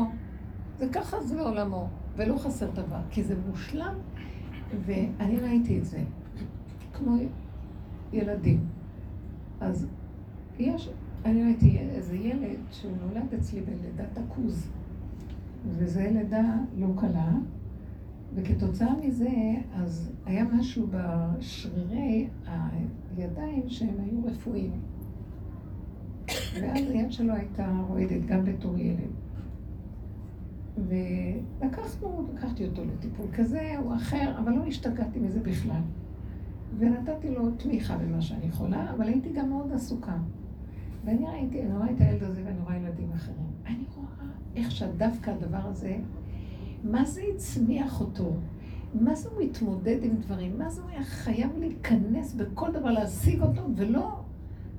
זה ככה זה עולמו, ולא חסר דבר, כי זה מושלם, ואני ראיתי את זה, כמו ילדים. אז יש, אני ראיתי איזה ילד שהוא נולד אצלי בלידת הכוז, וזו לידה לא קלה, וכתוצאה מזה, אז היה משהו בשרירי הידיים שהם היו רפואיים. ואז היד שלו הייתה רועדת גם בתור ילד. ולקחנו, לקחתי אותו לטיפול כזה או אחר, אבל לא השתגעתי מזה בכלל. ונתתי לו תמיכה במה שאני יכולה, אבל הייתי גם מאוד עסוקה. ואני ראיתי, אני רואה את הילד הזה ואני רואה ילדים אחרים. אני רואה איך שדווקא הדבר הזה, מה זה הצמיח אותו? מה זה הוא מתמודד עם דברים? מה זה הוא היה חייב להיכנס בכל דבר, להשיג אותו, ולא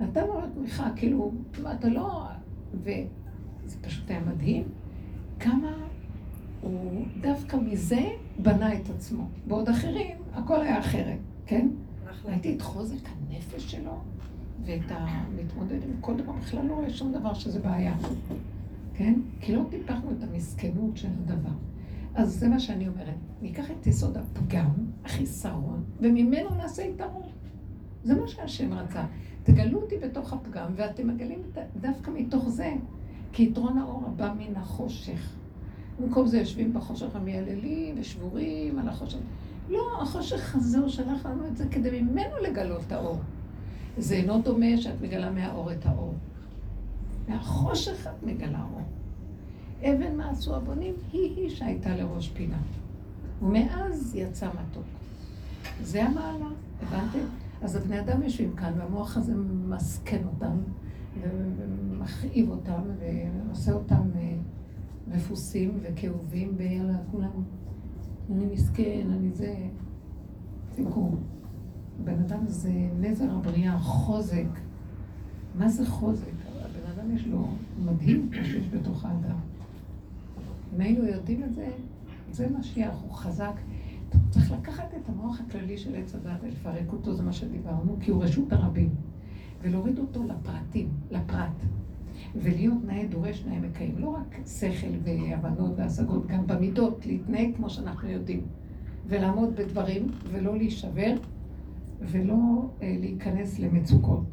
נתן לו תמיכה, כאילו, אתה לא... וזה פשוט היה מדהים. כמה הוא דווקא מזה בנה את עצמו. בעוד אחרים, הכל היה אחרת, כן? ראיתי את חוזק הנפש שלו, ואת המתמודד עם כל דבר, בכלל לא רואה שום דבר שזה בעיה, כן? כי לא טיפחנו את המסכנות של הדבר. אז זה מה שאני אומרת. ניקח את יסוד הפגם, החיסרון, וממנו נעשה יתרון. זה מה שהשם רצה. תגלו אותי בתוך הפגם, ואתם מגלים דווקא מתוך זה כי יתרון האור הבא מן החושך. במקום זה יושבים בחושך המייללים ושבורים על החושך. לא, החושך הזה הוא שלח לנו את זה כדי ממנו לגלות את האור. זה אינו דומה שאת מגלה מהאור את האור. מהחושך את מגלה אור. אבן מה עשו הבונים? היא-היא שהייתה לראש פינה. ומאז יצא מתוק. זה המעלה, הבנתם? אז הבני אדם יושבים כאן, והמוח הזה מסכן אותם, ומכאיב אותם, ועושה אותם אה, מפוסים וכאובים, ויאללה, כולם, אני מסכן, אני זה. תראו, בן אדם זה נזר הבריאה, חוזק. מה זה חוזק? הבן אדם יש לו מדהים שיש בתוך האדם. אם היינו יודעים את זה, זה משיח, הוא חזק. צריך לקחת את המוח הכללי של עץ הדת ולפרק אותו, זה מה שדיברנו, כי הוא רשות הרבים. ולהוריד אותו לפרטים, לפרט. ולהיות נאה דורש נאה מקיים. לא רק שכל והבנות והשגות, גם במידות, להתנהג כמו שאנחנו יודעים. ולעמוד בדברים, ולא להישבר, ולא אה, להיכנס למצוקות.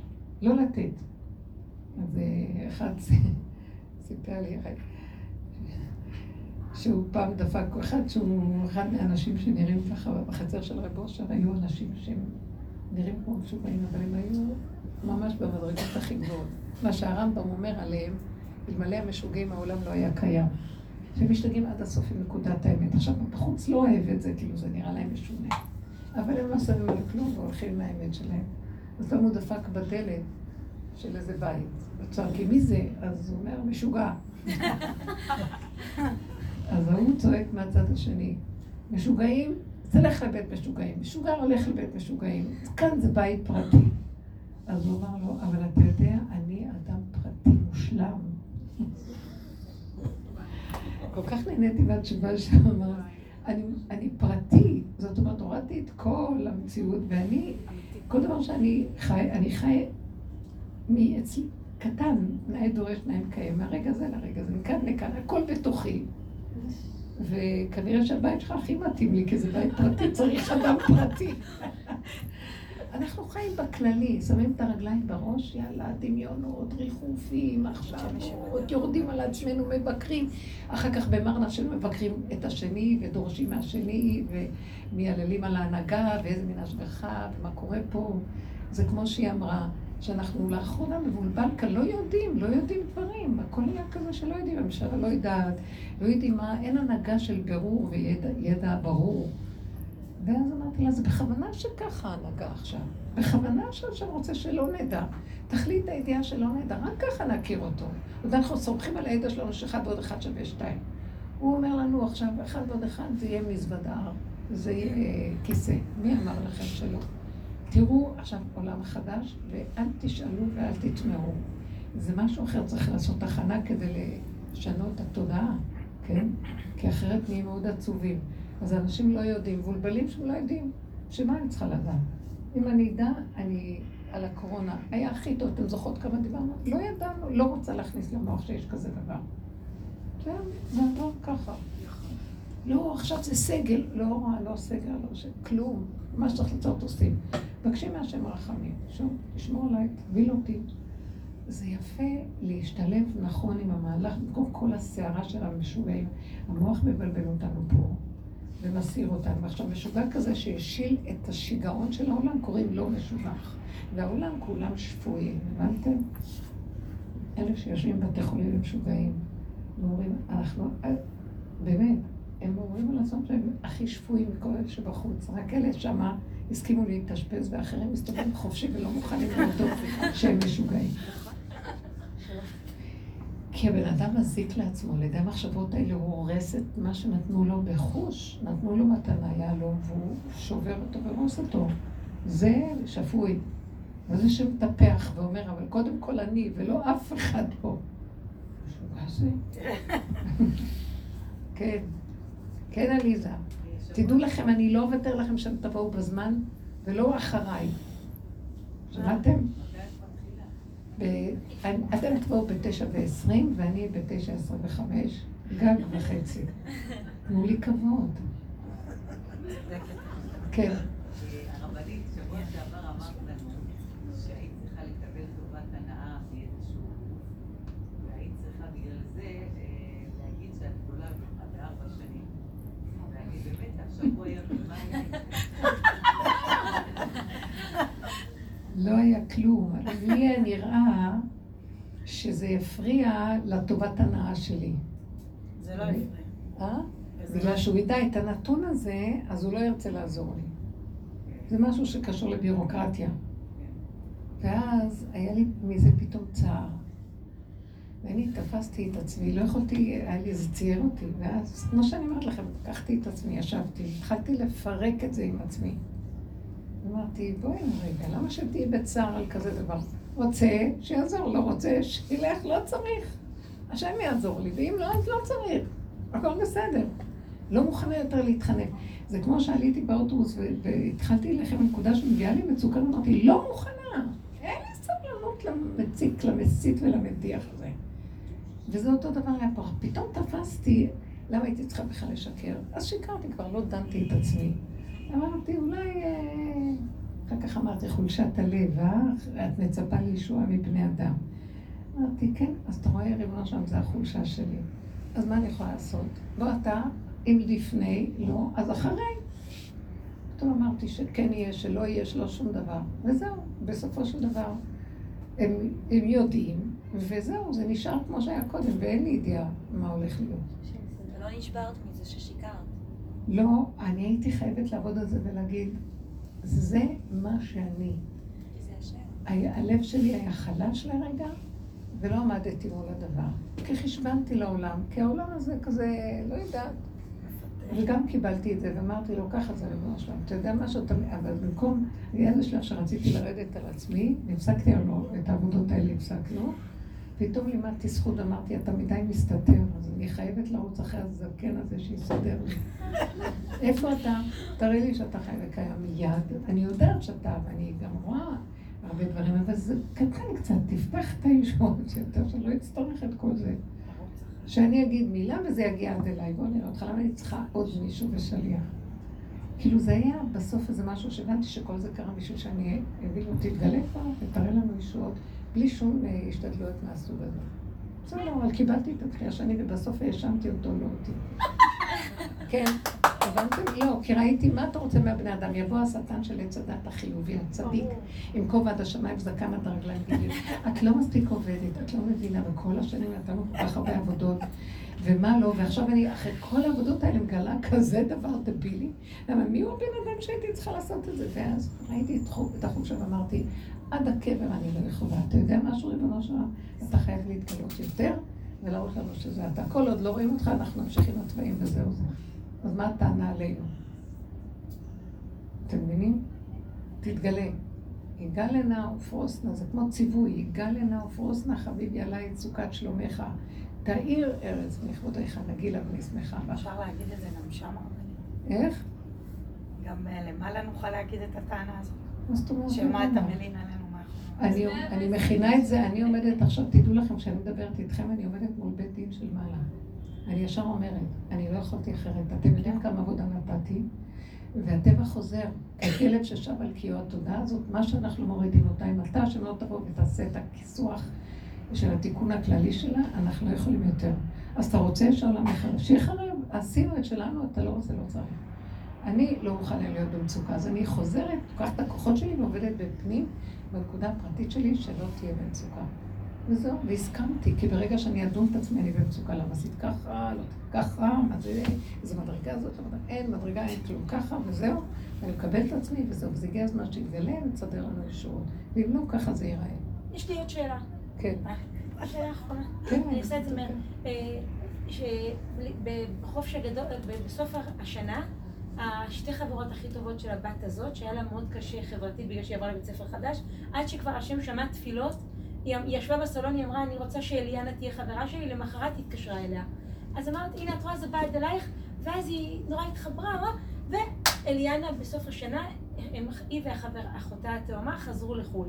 לא לתת. אז אה, אחד סיפר לי, שהוא פעם דפק, אחד שהוא אחד מהאנשים שנראים ככה בחצר של רב אושר, היו אנשים שהם נראים כמו משוגעים, אבל הם היו ממש במדרגות הכי גבוהות. מה שהרמב"ם אומר עליהם, אלמלא המשוגעים העולם לא היה קיים. שהם משתגעים עד הסוף עם נקודת האמת. עכשיו, בחוץ לא אוהב את זה, כאילו זה נראה להם משונה. אבל הם לא שמים על כלום והולכים מהאמת שלהם. אז פעם הוא דפק בדלת של איזה בית. וצועקים, מי זה? אז הוא אומר, משוגע. אז ההוא צועק מהצד השני, משוגעים, תלך לבית משוגעים. משוגע הולך לבית משוגעים. כאן זה בית פרטי. אז הוא אמר לו, אבל אתה יודע, אני אדם פרטי מושלם. כל כך נהניתי מהתשובה שאמר, אני, אני פרטי, זאת אומרת, הורדתי את כל המציאות, ואני, כל דבר שאני חי, אני חי מאצלי, קטן, נאה דורש נאה מקיים, מהרגע הזה לרגע הזה, מכאן לכאן, הכל בתוכי. וכנראה שהבית שלך הכי מתאים לי, כי זה בית פרטי, צריך אדם פרטי. אנחנו חיים בכללי, שמים את הרגליים בראש, יאללה, דמיונות, ריחופים, עכשיו, עוד יורדים על עצמנו, מבקרים. אחר כך במר נפשנו מבקרים את השני, ודורשים מהשני, ומייללים על ההנהגה, ואיזה מין השגחה, ומה קורה פה. זה כמו שהיא אמרה, שאנחנו לאחרונה מבולבל כאן, לא יודעים, לא יודעים דברים. הכל היה כזה שלא יודעים, הממשלה לא יודעת, לא יודעים מה, אין הנהגה של בירור וידע ברור. ואז אמרתי לה, זה בכוונה שככה ההנהגה עכשיו. בכוונה שעכשיו רוצה שלא נדע. תכלית הידיעה שלא נדע, רק ככה נכיר אותו. עוד אנחנו סומכים על הידע שלנו שאחד ועוד אחד שווה שתיים. הוא אומר לנו עכשיו, אחד ועוד אחד זה יהיה מזוודה, זה יהיה כיסא. מי אמר לכם שלא? תראו עכשיו עולם חדש, ואל תשאלו ואל תטמעו. זה משהו אחר, צריך לעשות הכנה כדי לשנות את התודעה, כן? כי אחרת נהיים מאוד עצובים. אז אנשים לא יודעים, מבולבלים שהם לא יודעים. שמה אני צריכה לדעת? אם אני אדע, אני על הקורונה, היה הכי טוב, אתם זוכרות כמה דיברנו? לא ידענו, לא רוצה להכניס למוח שיש כזה דבר. כן, זה עבר ככה. לא, עכשיו זה סגל, לא, לא סגל, לא ש... כלום. מה שצריך לצאת עושים. מבקשים מהשם רחמים. שוב, תשמור עליי, תביל אותי. זה יפה להשתלב נכון עם המהלך, במקום כל הסערה של המשוגעים. המוח מבלבל אותנו פה. ומסעיר אותנו. ועכשיו משוגע כזה שהשיל את השיגעון של העולם, קוראים לו משוגע. והעולם כולם שפויים, הבנתם? אלה שיושבים בבתי חולים משוגעים, ואומרים, אנחנו, אה, באמת, הם אומרים על עצמם שהם הכי שפויים מכל אלה שבחוץ, רק אלה שמה הסכימו להתאשפז, ואחרים מסתובבים חופשי ולא מוכנים להודות שהם משוגעים. כי הבן אדם מזיק לעצמו, על ידי המחשבות האלה הוא הורס את מה שנתנו לו בחוש, נתנו לו מתנה יהלום והוא שובר אותו והורס אותו. זה שפוי. וזה שמטפח ואומר, אבל קודם כל אני ולא אף אחד פה. מה זה? כן, כן עליזה. תדעו לכם, אני לא אוותר לכם שאתם תבואו בזמן ולא אחריי. שמעתם? אתם תבואו בתשע ועשרים ואני בתשע עשרה וחמש, גג וחצי. תנו לי כבוד. כן. הרבנית, שבוע שעבר אמרת לנו שהיית צריכה לקבל טובת הנאה מאיזשהו גוף, והיית צריכה בגלל זה אה, להגיד שאת גדולה ממך בארבע שנים. ואני באמת, השבוע היה במאי, לא היה כלום. לי היה נראה שזה יפריע לטובת הנאה שלי. זה לא הפריע. אה? בגלל שהוא ידע את הנתון הזה, אז הוא לא ירצה לעזור לי. זה משהו שקשור לבירוקרטיה. ואז היה לי מזה פתאום צער. ואני תפסתי את עצמי, לא יכולתי, היה לי, זה צייר אותי. ואז, כמו שאני אומרת לכם, לקחתי את עצמי, ישבתי, התחלתי לפרק את זה עם עצמי. אמרתי, בואי רגע, למה שתהיי בצער על כזה דבר? רוצה, שיעזור, לא רוצה, שילך, לא צריך. השם יעזור לי, ואם לא, אז לא צריך. הכל בסדר. לא מוכנה יותר להתחנף. זה כמו שעליתי באוטובוס והתחלתי ללכת לנקודה שמביאה לי מצוקה, ואמרתי, לא מוכנה, אין לי סבלנות למציק, למסית ולמדיח הזה. וזה אותו דבר היה פה. פתאום תפסתי, למה הייתי צריכה בכלל לשקר? אז שיקרתי, כבר לא דנתי את עצמי. אמרתי, אולי... אה, אחר כך אמרתי, חולשת הלב, אה? את מצפה לישועה מבני אדם. אמרתי, כן, אז אתה רואה, ריבונו שם, זה החולשה שלי. אז מה אני יכולה לעשות? בוא אתה, אם לפני, לא, אז אחרי. פתאום אמרתי שכן יהיה, שלא יהיה, שלא שום דבר. וזהו, בסופו של דבר, הם, הם יודעים, וזהו, זה נשאר כמו שהיה קודם, ואין לי ידיעה מה הולך להיות. ולא נשברת מזה ששיקרת. לא, אני הייתי חייבת לעבוד על זה ולהגיד, זה מה שאני. היה- הלב שלי היה חלש לרגע, ולא עמדתי מול הדבר. כי חשבנתי לעולם, כי העולם הזה כזה, לא יודעת. וגם קיבלתי את זה, ואמרתי לו, ככה זה ריבונו שלום. אתה יודע משהו, אתה... אבל במקום, היה איזה שלב שרציתי לרדת על עצמי, והפסקתי את העבודות האלה הפסקנו, פתאום לימדתי זכות, אמרתי, אתה מדי מסתתר, אז אני חייבת לרוץ אחרי הזקן הזה שיסדר לי. איפה אתה? תראה לי שאתה חי וקיים מיד. אני יודעת שאתה, ואני גם רואה הרבה דברים, אבל זה קטן קצת, תפתח את הישועות יותר, שלא אצטרך את כל זה. שאני אגיד מילה וזה יגיע עד אליי, בוא נראה אותך, למה אני צריכה עוד מישהו ושליח? כאילו זה היה בסוף איזה משהו שהבנתי שכל זה קרה בשביל שאני אגיד לו, תתגלה כבר ותראה לנו ישועות, בלי שום אה, השתדלויות מהסוג הזה. בסדר, אבל קיבלתי את התחייה שלי ובסוף האשמתי אותו, לא אותי. כן, הבנתם? לא, כי ראיתי מה אתה רוצה מהבני אדם. יבוא השטן של עץ הדת החיובי, הצדיק, עם כובע עד השמיים וזקן עד הרגליים, את לא מספיק עובדת, את לא מבינה, וכל השנים נתנו כל כך הרבה עבודות, ומה לא, ועכשיו אני, אחרי כל העבודות האלה, מגלה כזה דבר דבילי. למה מי הוא הבן אדם שהייתי צריכה לעשות את זה? ואז ראיתי את חוק- את החולשה ואמרתי, עד הקבר אני לא יכולה. אתה יודע משהו, ריבונו שלנו? אתה חייב להתגלות יותר, ולהראות לנו שזה אתה. כל עוד לא רואים אותך, אנחנו ממשיכים לתוואים וזהו זה. אז מה הטענה עלינו? אתם מבינים? תתגלה. יגאל הנה ופרוסנה, זה כמו ציווי, יגאל הנה ופרוסנה חביבי עליי את סוכת שלומך. תאיר ארץ מכבודיך, נגילה ונשמחה בה. אפשר להגיד את זה גם שם, אבל איך? גם אה, למעלה נוכל להגיד את הטענה הזאת. מה זאת אומרת? שמה אתה מלין עלינו אנחנו... אני, אני מכינה את זה, אני עומדת עכשיו, תדעו לכם, כשאני מדברת איתכם, אני עומדת מול בית דין של מעלה. אני ישר אומרת, אני לא יכולתי אחרת. אתם יודעים כמה עבודה נתתי? והטבע חוזר, ככלב ששב על קיו התודעה הזאת, מה שאנחנו מורידים אותה, אם אתה שלא תבוא ותעשה את הכיסוח של התיקון הכללי שלה, אנחנו לא יכולים יותר. אז אתה רוצה שהעולם יחרב? שיחרב, עשינו את שלנו, אתה לא רוצה, לא צריך. אני לא מוכנה להיות במצוקה, אז אני חוזרת, לוקחת את הכוחות שלי ועובדת בפנים, בנקודה הפרטית שלי, שלא תהיה במצוקה. וזהו, והסכמתי, כי ברגע שאני אדון את עצמי, אני במצוקה, למה עשית ככה, לא ככה, מה זה, איזה מדרגה זאת, לא אין מדרגה, אין כלום, ככה, וזהו, ואני מקבלת את עצמי, וזהו, וזה הגיע הזמן שיתגלה ותסדר לנו ישועות. ואם לא, ככה זה ייראה. יש לי עוד שאלה. כן, שאלה אחרונה. כן. אני עושה את זה מהר. אה, שבחופש הגדול, בסוף השנה, השתי חברות הכי טובות של הבת הזאת, שהיה לה מאוד קשה חברתית בגלל שהיא עברה לבית ספר חדש, עד שכבר השם שמע תפילות, היא היא ישבה בסלון, היא אמרה, אני רוצה שאליאנה תהיה חברה שלי, למחרת היא התקשרה אליה. אז אמרת, הנה את רואה, זה בא עד אלייך, ואז היא נורא התחברה, אמרה, ואליאנה בסוף השנה, היא ואחותה התאומה חזרו לחו"ל.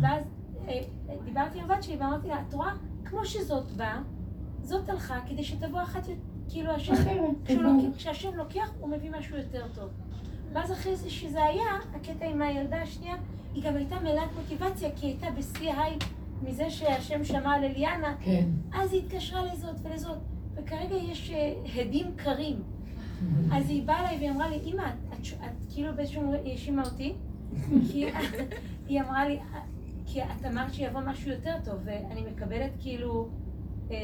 ואז אה, דיברתי עם הבת שלי ואמרתי לה, את רואה, כמו שזאת באה, זאת הלכה כדי שתבוא אחת, כאילו השם, כשהשם לוקח, הוא מביא משהו יותר טוב. ואז אחרי זה שזה היה, הקטע עם הילדה השנייה, היא גם הייתה מלאת מוטיבציה, כי היא הייתה בשיא הייפ מזה שהשם שמע על אליאנה, כן. אז היא התקשרה לזאת ולזאת, וכרגע יש אה, הדים קרים. אז היא באה אליי והיא אמרה לי, אמא, את, את, את כאילו באיזשהו האשימה אותי, כי היא אמרה לי, כי את אמרת שיבוא משהו יותר טוב, ואני מקבלת כאילו... אה.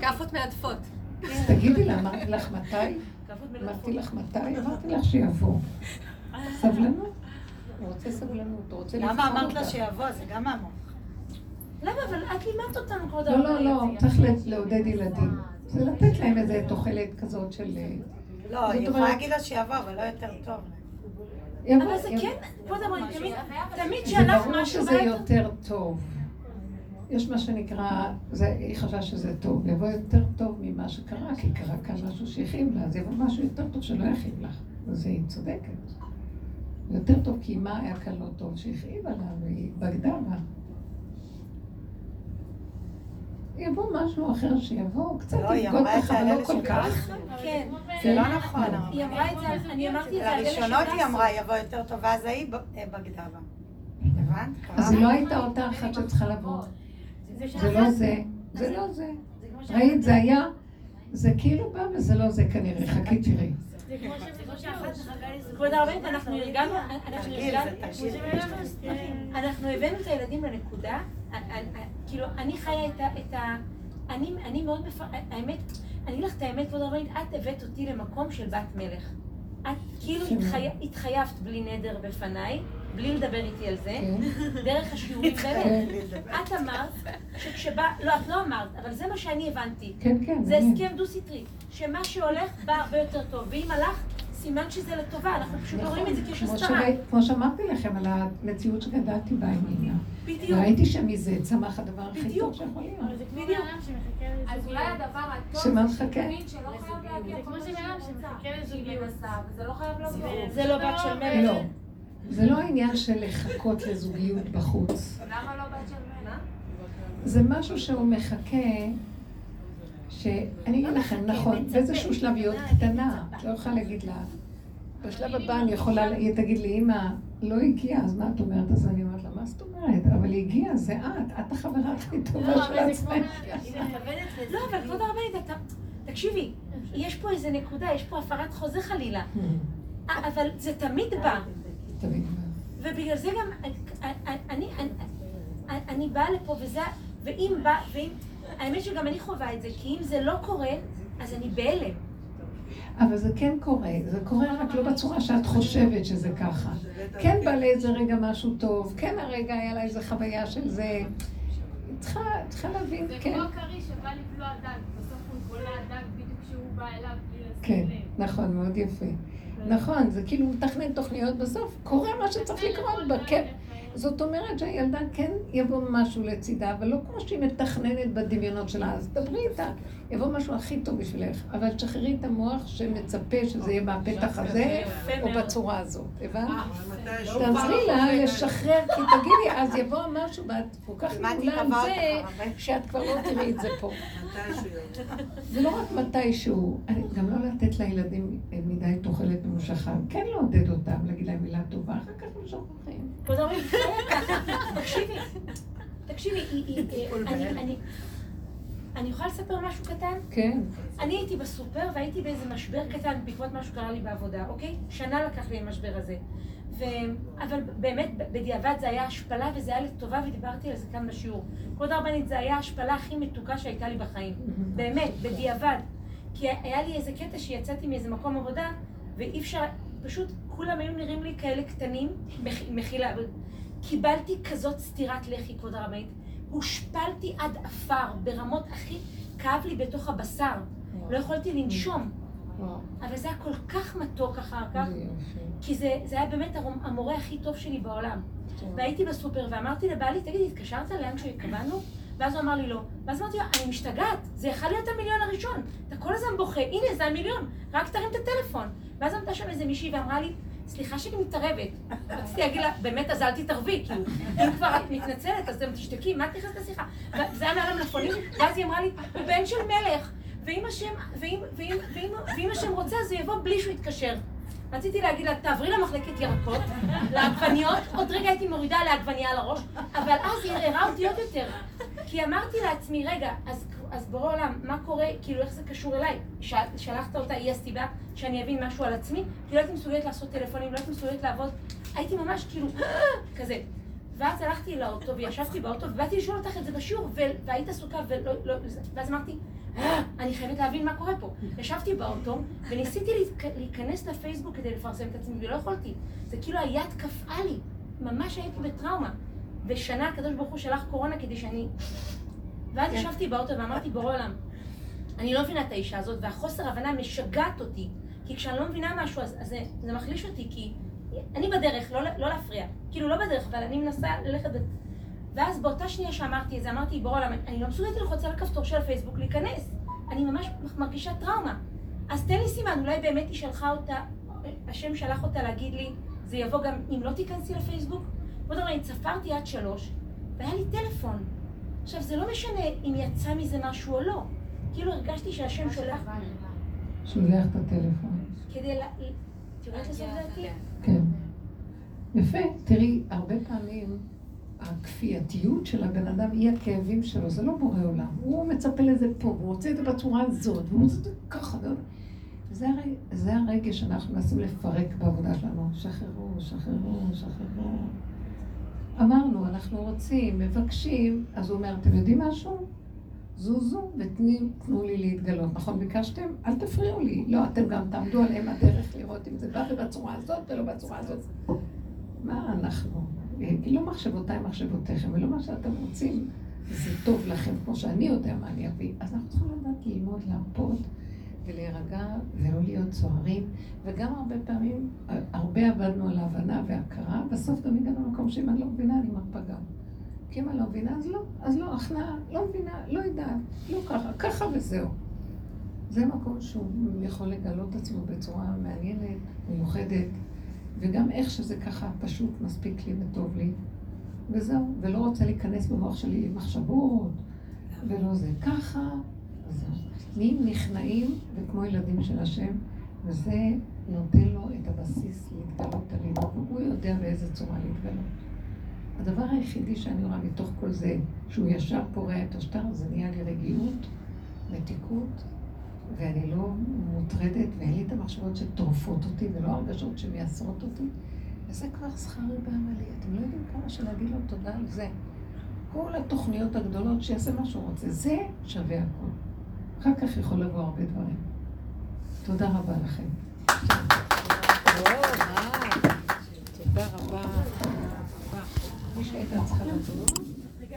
כאפות מעדפות. אז תגידי לה, אמרתי לך מתי? אמרתי. לך מתי? אמרתי לך שיבוא. סבלנות. הוא רוצה סבלנות, הוא רוצה לבחור למה אמרת לה אותה. שיבוא? זה גם מהמוח. למה? אבל את לימדת אותנו, כבוד לא, לא, הרב. לא, צריך לעודד ילדים. זה לתת להם איזה תוחלת כזאת של... אה, לא, היא יכולה להגיד לה שיבוא, אבל לא יותר טוב. אבל זה. כן, כבוד הרב, תמיד, תמיד זה שהלך ברור משהו שזה. יותר טוב. יש מה שנקרא, זה, היא חשבה שזה טוב, יבוא יותר טוב ממה שקרה, כי קרה כאן משהו שהכאיב לה, אז יבוא משהו יותר טוב שלא יכאיב לך. אז היא צודקת. יותר טוב, כי מה היה כאן לא טוב? שהכאיבה לה והיא בגדה בה. יבוא משהו אחר שיבוא, קצת לא, היא את ככה, לא כל כך. כן. זה לא נכון. היא אמרה את זה, אני אמרתי את זה על אלה לראשונות היא. אמרה יבוא יותר טוב, ואז ההיא ב- אה, בגדה בה. הבנת? אז היא לא הייתה אותה אחת שצריכה לבוא. זה לא זה, זה לא זה. ראית, זה היה, זה כאילו בא וזה לא זה כנראה, חכי תראי. זה כמו שאחת כבוד הרבנית, אנחנו ארגנו, אנחנו הבאנו את הילדים לנקודה, כאילו, אני חיה את ה... את ה- אני, אני מאוד מפ... האמת, אני אגיד לך את האמת, כבוד הרבנית, את הבאת אותי למקום של בת מלך. את כאילו התחי... התחייבת בלי נדר בפניי, בלי לדבר איתי על זה, כן, דרך השיעורים באמת. כן, את אמרת שכשבא, לא, את לא אמרת, אבל זה מה שאני הבנתי. כן, כן. זה הסכם דו-סטרי, שמה שהולך בא הרבה יותר טוב, ואם הלך, סימן שזה לטובה, אנחנו פשוט רואים את זה. שראית- כמו שאמרתי לכם על המציאות שגדלתי בה עם. בדיוק. וראיתי שמזה צמח הדבר הכי. טוב שיכול להיות. זה בדיוק. בן אדם שמחכה אז. אולי הדבר הטוב, שמה זה מחכה? שלא חייב להגיע זה כמו שבן. שמחכה לזוגיות. וזה לא חייב לבוא. זה לא בת של מלך. לא. זה לא העניין של לחכות לזוגיות בחוץ. למה לא בת של מלך? זה משהו שהוא מחכה, שאני אגיד לכם, נכון, באיזשהו שלב היא עוד קטנה, את לא יכולה להגיד לה, בשלב הבא אני יכולה, היא תגיד לי, אמא, לא הגיעה, אז מה את אומרת? אז אני אומרת לה, מה זאת אומרת? אבל היא הגיעה, זה את, את החברה הכי לא, טובה של. עצמך. לא, אבל כבוד הרבנית, אתה... תקשיבי, יש פה איזה נקודה, יש פה הפרת חוזה חלילה. אה, אבל זה תמיד בא. תמיד. ובגלל זה גם, אני, אני, אני, אני באה לפה וזה, ואם בא, ואם, האמת שגם אני חווה את זה, כי אם זה לא קורה, אז אני בהלם. אבל זה כן קורה, זה קורה רק לא בצורה שאת חושבת שזה ככה. כן בא לאיזה רגע משהו טוב, כן הרגע היה לה איזה חוויה של זה. היא צריכה, צריכה להבין, זה כן. כמו הכריש שבא לבלוע דג, בסוף הוא בולע דג בדיוק כשהוא בא אליו בלי כן, לשים לב. נכון, מאוד יפה. נכון, זה כאילו מתכנן תוכניות, בסוף קורה מה שצריך לקרות בכיף. זאת אומרת שהילדה כן יבוא משהו לצידה, אבל לא כמו שהיא מתכננת בדמיונות שלה, אז דברי איתה, יבוא משהו הכי טוב בשבילך, אבל תשחררי את המוח שמצפה שזה יהיה מהפתח הזה, או. בצורה הזאת, הבנת? מתישהו. תעזרי לה לשחרר, כי תגידי, אז יבוא משהו, ואת כל כך עם התקבעת זה. שאת כבר לא תראי את זה פה. זה לא רק מתישהו, אני- גם לא לתת לילדים אה, מדי תוחלת ממושכה, כן לעודד אותם, להגיד להם מילה טובה, אחר כך הם שוכחים. זה היה ככה. תקשיבי, תקשיבי, אה, אני- אני- אני יכולה לספר משהו קטן? כן. אני הייתי בסופר והייתי באיזה משבר קטן בעקבות מה שקרה לי בעבודה, אוקיי? שנה לקח לי המשבר הזה. ו... אבל באמת, בדיעבד זה היה השפלה וזה היה לטובה ודיברתי על זה כאן בשיעור. כבוד הרבנית, זה היה ההשפלה הכי מתוקה שהייתה לי בחיים. באמת, בדיעבד. כי היה לי איזה קטע שיצאתי מאיזה מקום עבודה ואי אפשר, פשוט כולם היו נראים לי כאלה קטנים, מח- מחילה. קיבלתי כזאת סטירת לחי, כבוד הרבנית. הושפלתי עד עפר ברמות הכי... כאב לי בתוך הבשר. לא יכולתי לנשום. אבל זה היה כל כך מתוק אחר כך. כי זה, זה היה באמת המורה הכי טוב שלי בעולם. והייתי בסופר ואמרתי לבעלי, תגידי, התקשרת לאן שהתכוונו? ואז הוא אמר לי לא. ואז אמרתי לו, אני משתגעת, זה יכול להיות המיליון הראשון. אתה כל הזמן בוכה, הנה זה המיליון, רק תרים את הטלפון. ואז עמדה שם איזה מישהי ואמרה לי, סליחה שאני מתערבת. רציתי להגיד לה, באמת, אז אל תתערבי, כאילו, אם כבר את מתנצלת, אז גם תשתקי, מה את נכנסת לשיחה? וזה היה מעל המלפפונים, ואז היא אמרה לי, הוא בן של מלך, ואם השם, ואם השם רוצה, אז הוא יבוא בלי שהוא יתקשר. רציתי להגיד לה, תעברי למחלקת ירקות, לעגבניות, עוד רגע הייתי מורידה לעגבנייה על הראש, אבל אז היא ערערה אותי עוד יותר. כי אמרתי לעצמי, רגע, אז, אז בורא עולם, מה קורה, כאילו, איך זה קשור אליי? ש, שלחת אותה, היא הסיבה שאני אבין משהו על עצמי, כי לא הייתי מסוגלת לעשות טלפונים, לא הייתי מסוגלת לעבוד, הייתי ממש כאילו, כזה. ואז הלכתי לאוטו וישבתי באוטו ובאתי לשאול אותך את זה בשיעור והיית עסוקה ולא, לא, ואז אמרתי, "אה, אני חייבת להבין מה קורה פה. ישבתי באוטו וניסיתי להיכ- להיכנס לפייסבוק כדי לפרסם את עצמי ולא יכולתי. זה כאילו היד קפאה לי, ממש הייתי בטראומה. ושנה הקדוש ברוך הוא שלח קורונה כדי שאני... ואז ישבתי באוטו ואמרתי, בורא עולם, אני לא מבינה את האישה הזאת והחוסר הבנה משגעת אותי. כי כשאני לא מבינה משהו אז, אז זה, זה מחליש אותי כי אני בדרך, לא, לא להפריע. כאילו לא בדרך, אבל אני מנסה ללכת... ואז באותה שנייה שאמרתי את זה, אמרתי, בורא עולם, אני לא מסוגלת ללחוץ על הכפתור של הפייסבוק להיכנס. אני ממש מרגישה טראומה. אז תן לי סימן, אולי באמת היא שלחה אותה, השם שלח אותה להגיד לי, זה יבוא גם אם לא תיכנסי לפייסבוק. בוא נראה, אני צפרתי עד שלוש, והיה לי טלפון. עכשיו, זה לא משנה אם יצא מזה משהו או לא. כאילו הרגשתי שהשם שולח שולח את הטלפון. כדי ל... את יודעת לעשות דעתי? כן. יפה. תראי, הרבה פעמים הכפייתיות של הבן אדם היא הכאבים שלו, זה לא בורא עולם. הוא מצפה לזה פה, והוא רוצה את זה בצורה הזאת, והוא רוצה את זה ככה. זה, הרי, זה הרגש שאנחנו מנסים לפרק בעבודה שלנו. שחררו, שחררו, שחררו. אמרנו, אנחנו רוצים, מבקשים, אז הוא אומר, אתם יודעים משהו? זוזו ותנו לי להתגלות. נכון, ביקשתם? אל תפריעו לי. לא, אתם גם תעמדו עליהם הדרך לראות אם זה בא בצורה הזאת ולא בצורה הזאת. מה אנחנו? כי לא מחשבותיי מחשבותיכם, ולא מה שאתם רוצים, זה טוב לכם, כמו שאני יודע מה אני אביא. אז אנחנו צריכים לדעת ללמוד להרפות ולהירגע ולא להיות סוערים, וגם הרבה פעמים, הרבה עבדנו על ההבנה וההכרה, בסוף גם הגענו למקום שאם אני לא מבינה, אני מרפה גם. כי אם אני לא מבינה, אז לא, אז לא, הכנעה, לא מבינה, לא יודעת, לא ככה, ככה וזהו. זה מקום שהוא יכול לגלות עצמו בצורה מעניינת, מיוחדת, וגם איך שזה ככה פשוט מספיק לי וטוב לי, וזהו, ולא רוצה להיכנס במוח שלי מחשבות, ולא זה ככה, וזהו. נהיים נכנעים וכמו ילדים של השם, וזה נותן לו את הבסיס להתגלות עלינו, והוא יודע באיזה צורה להתגלות. הדבר היחידי שאני רואה מתוך כל זה, שהוא ישר פורע את השטר, זה נהיה לי רגיעות, מתיקות, ואני לא מוטרדת, ואין לי את המחשבות שטורפות אותי, ולא הרגשות שמייסרות אותי. וזה כבר שכרי בעמלי. אתם לא יודעים כמה שלהגיד לו תודה על זה. כל התוכניות הגדולות, שיעשה מה שהוא רוצה. זה שווה הכול. אחר כך יכול לבוא הרבה דברים. תודה רבה לכם. תודה רבה. מי שהייתה צריכה לבוא.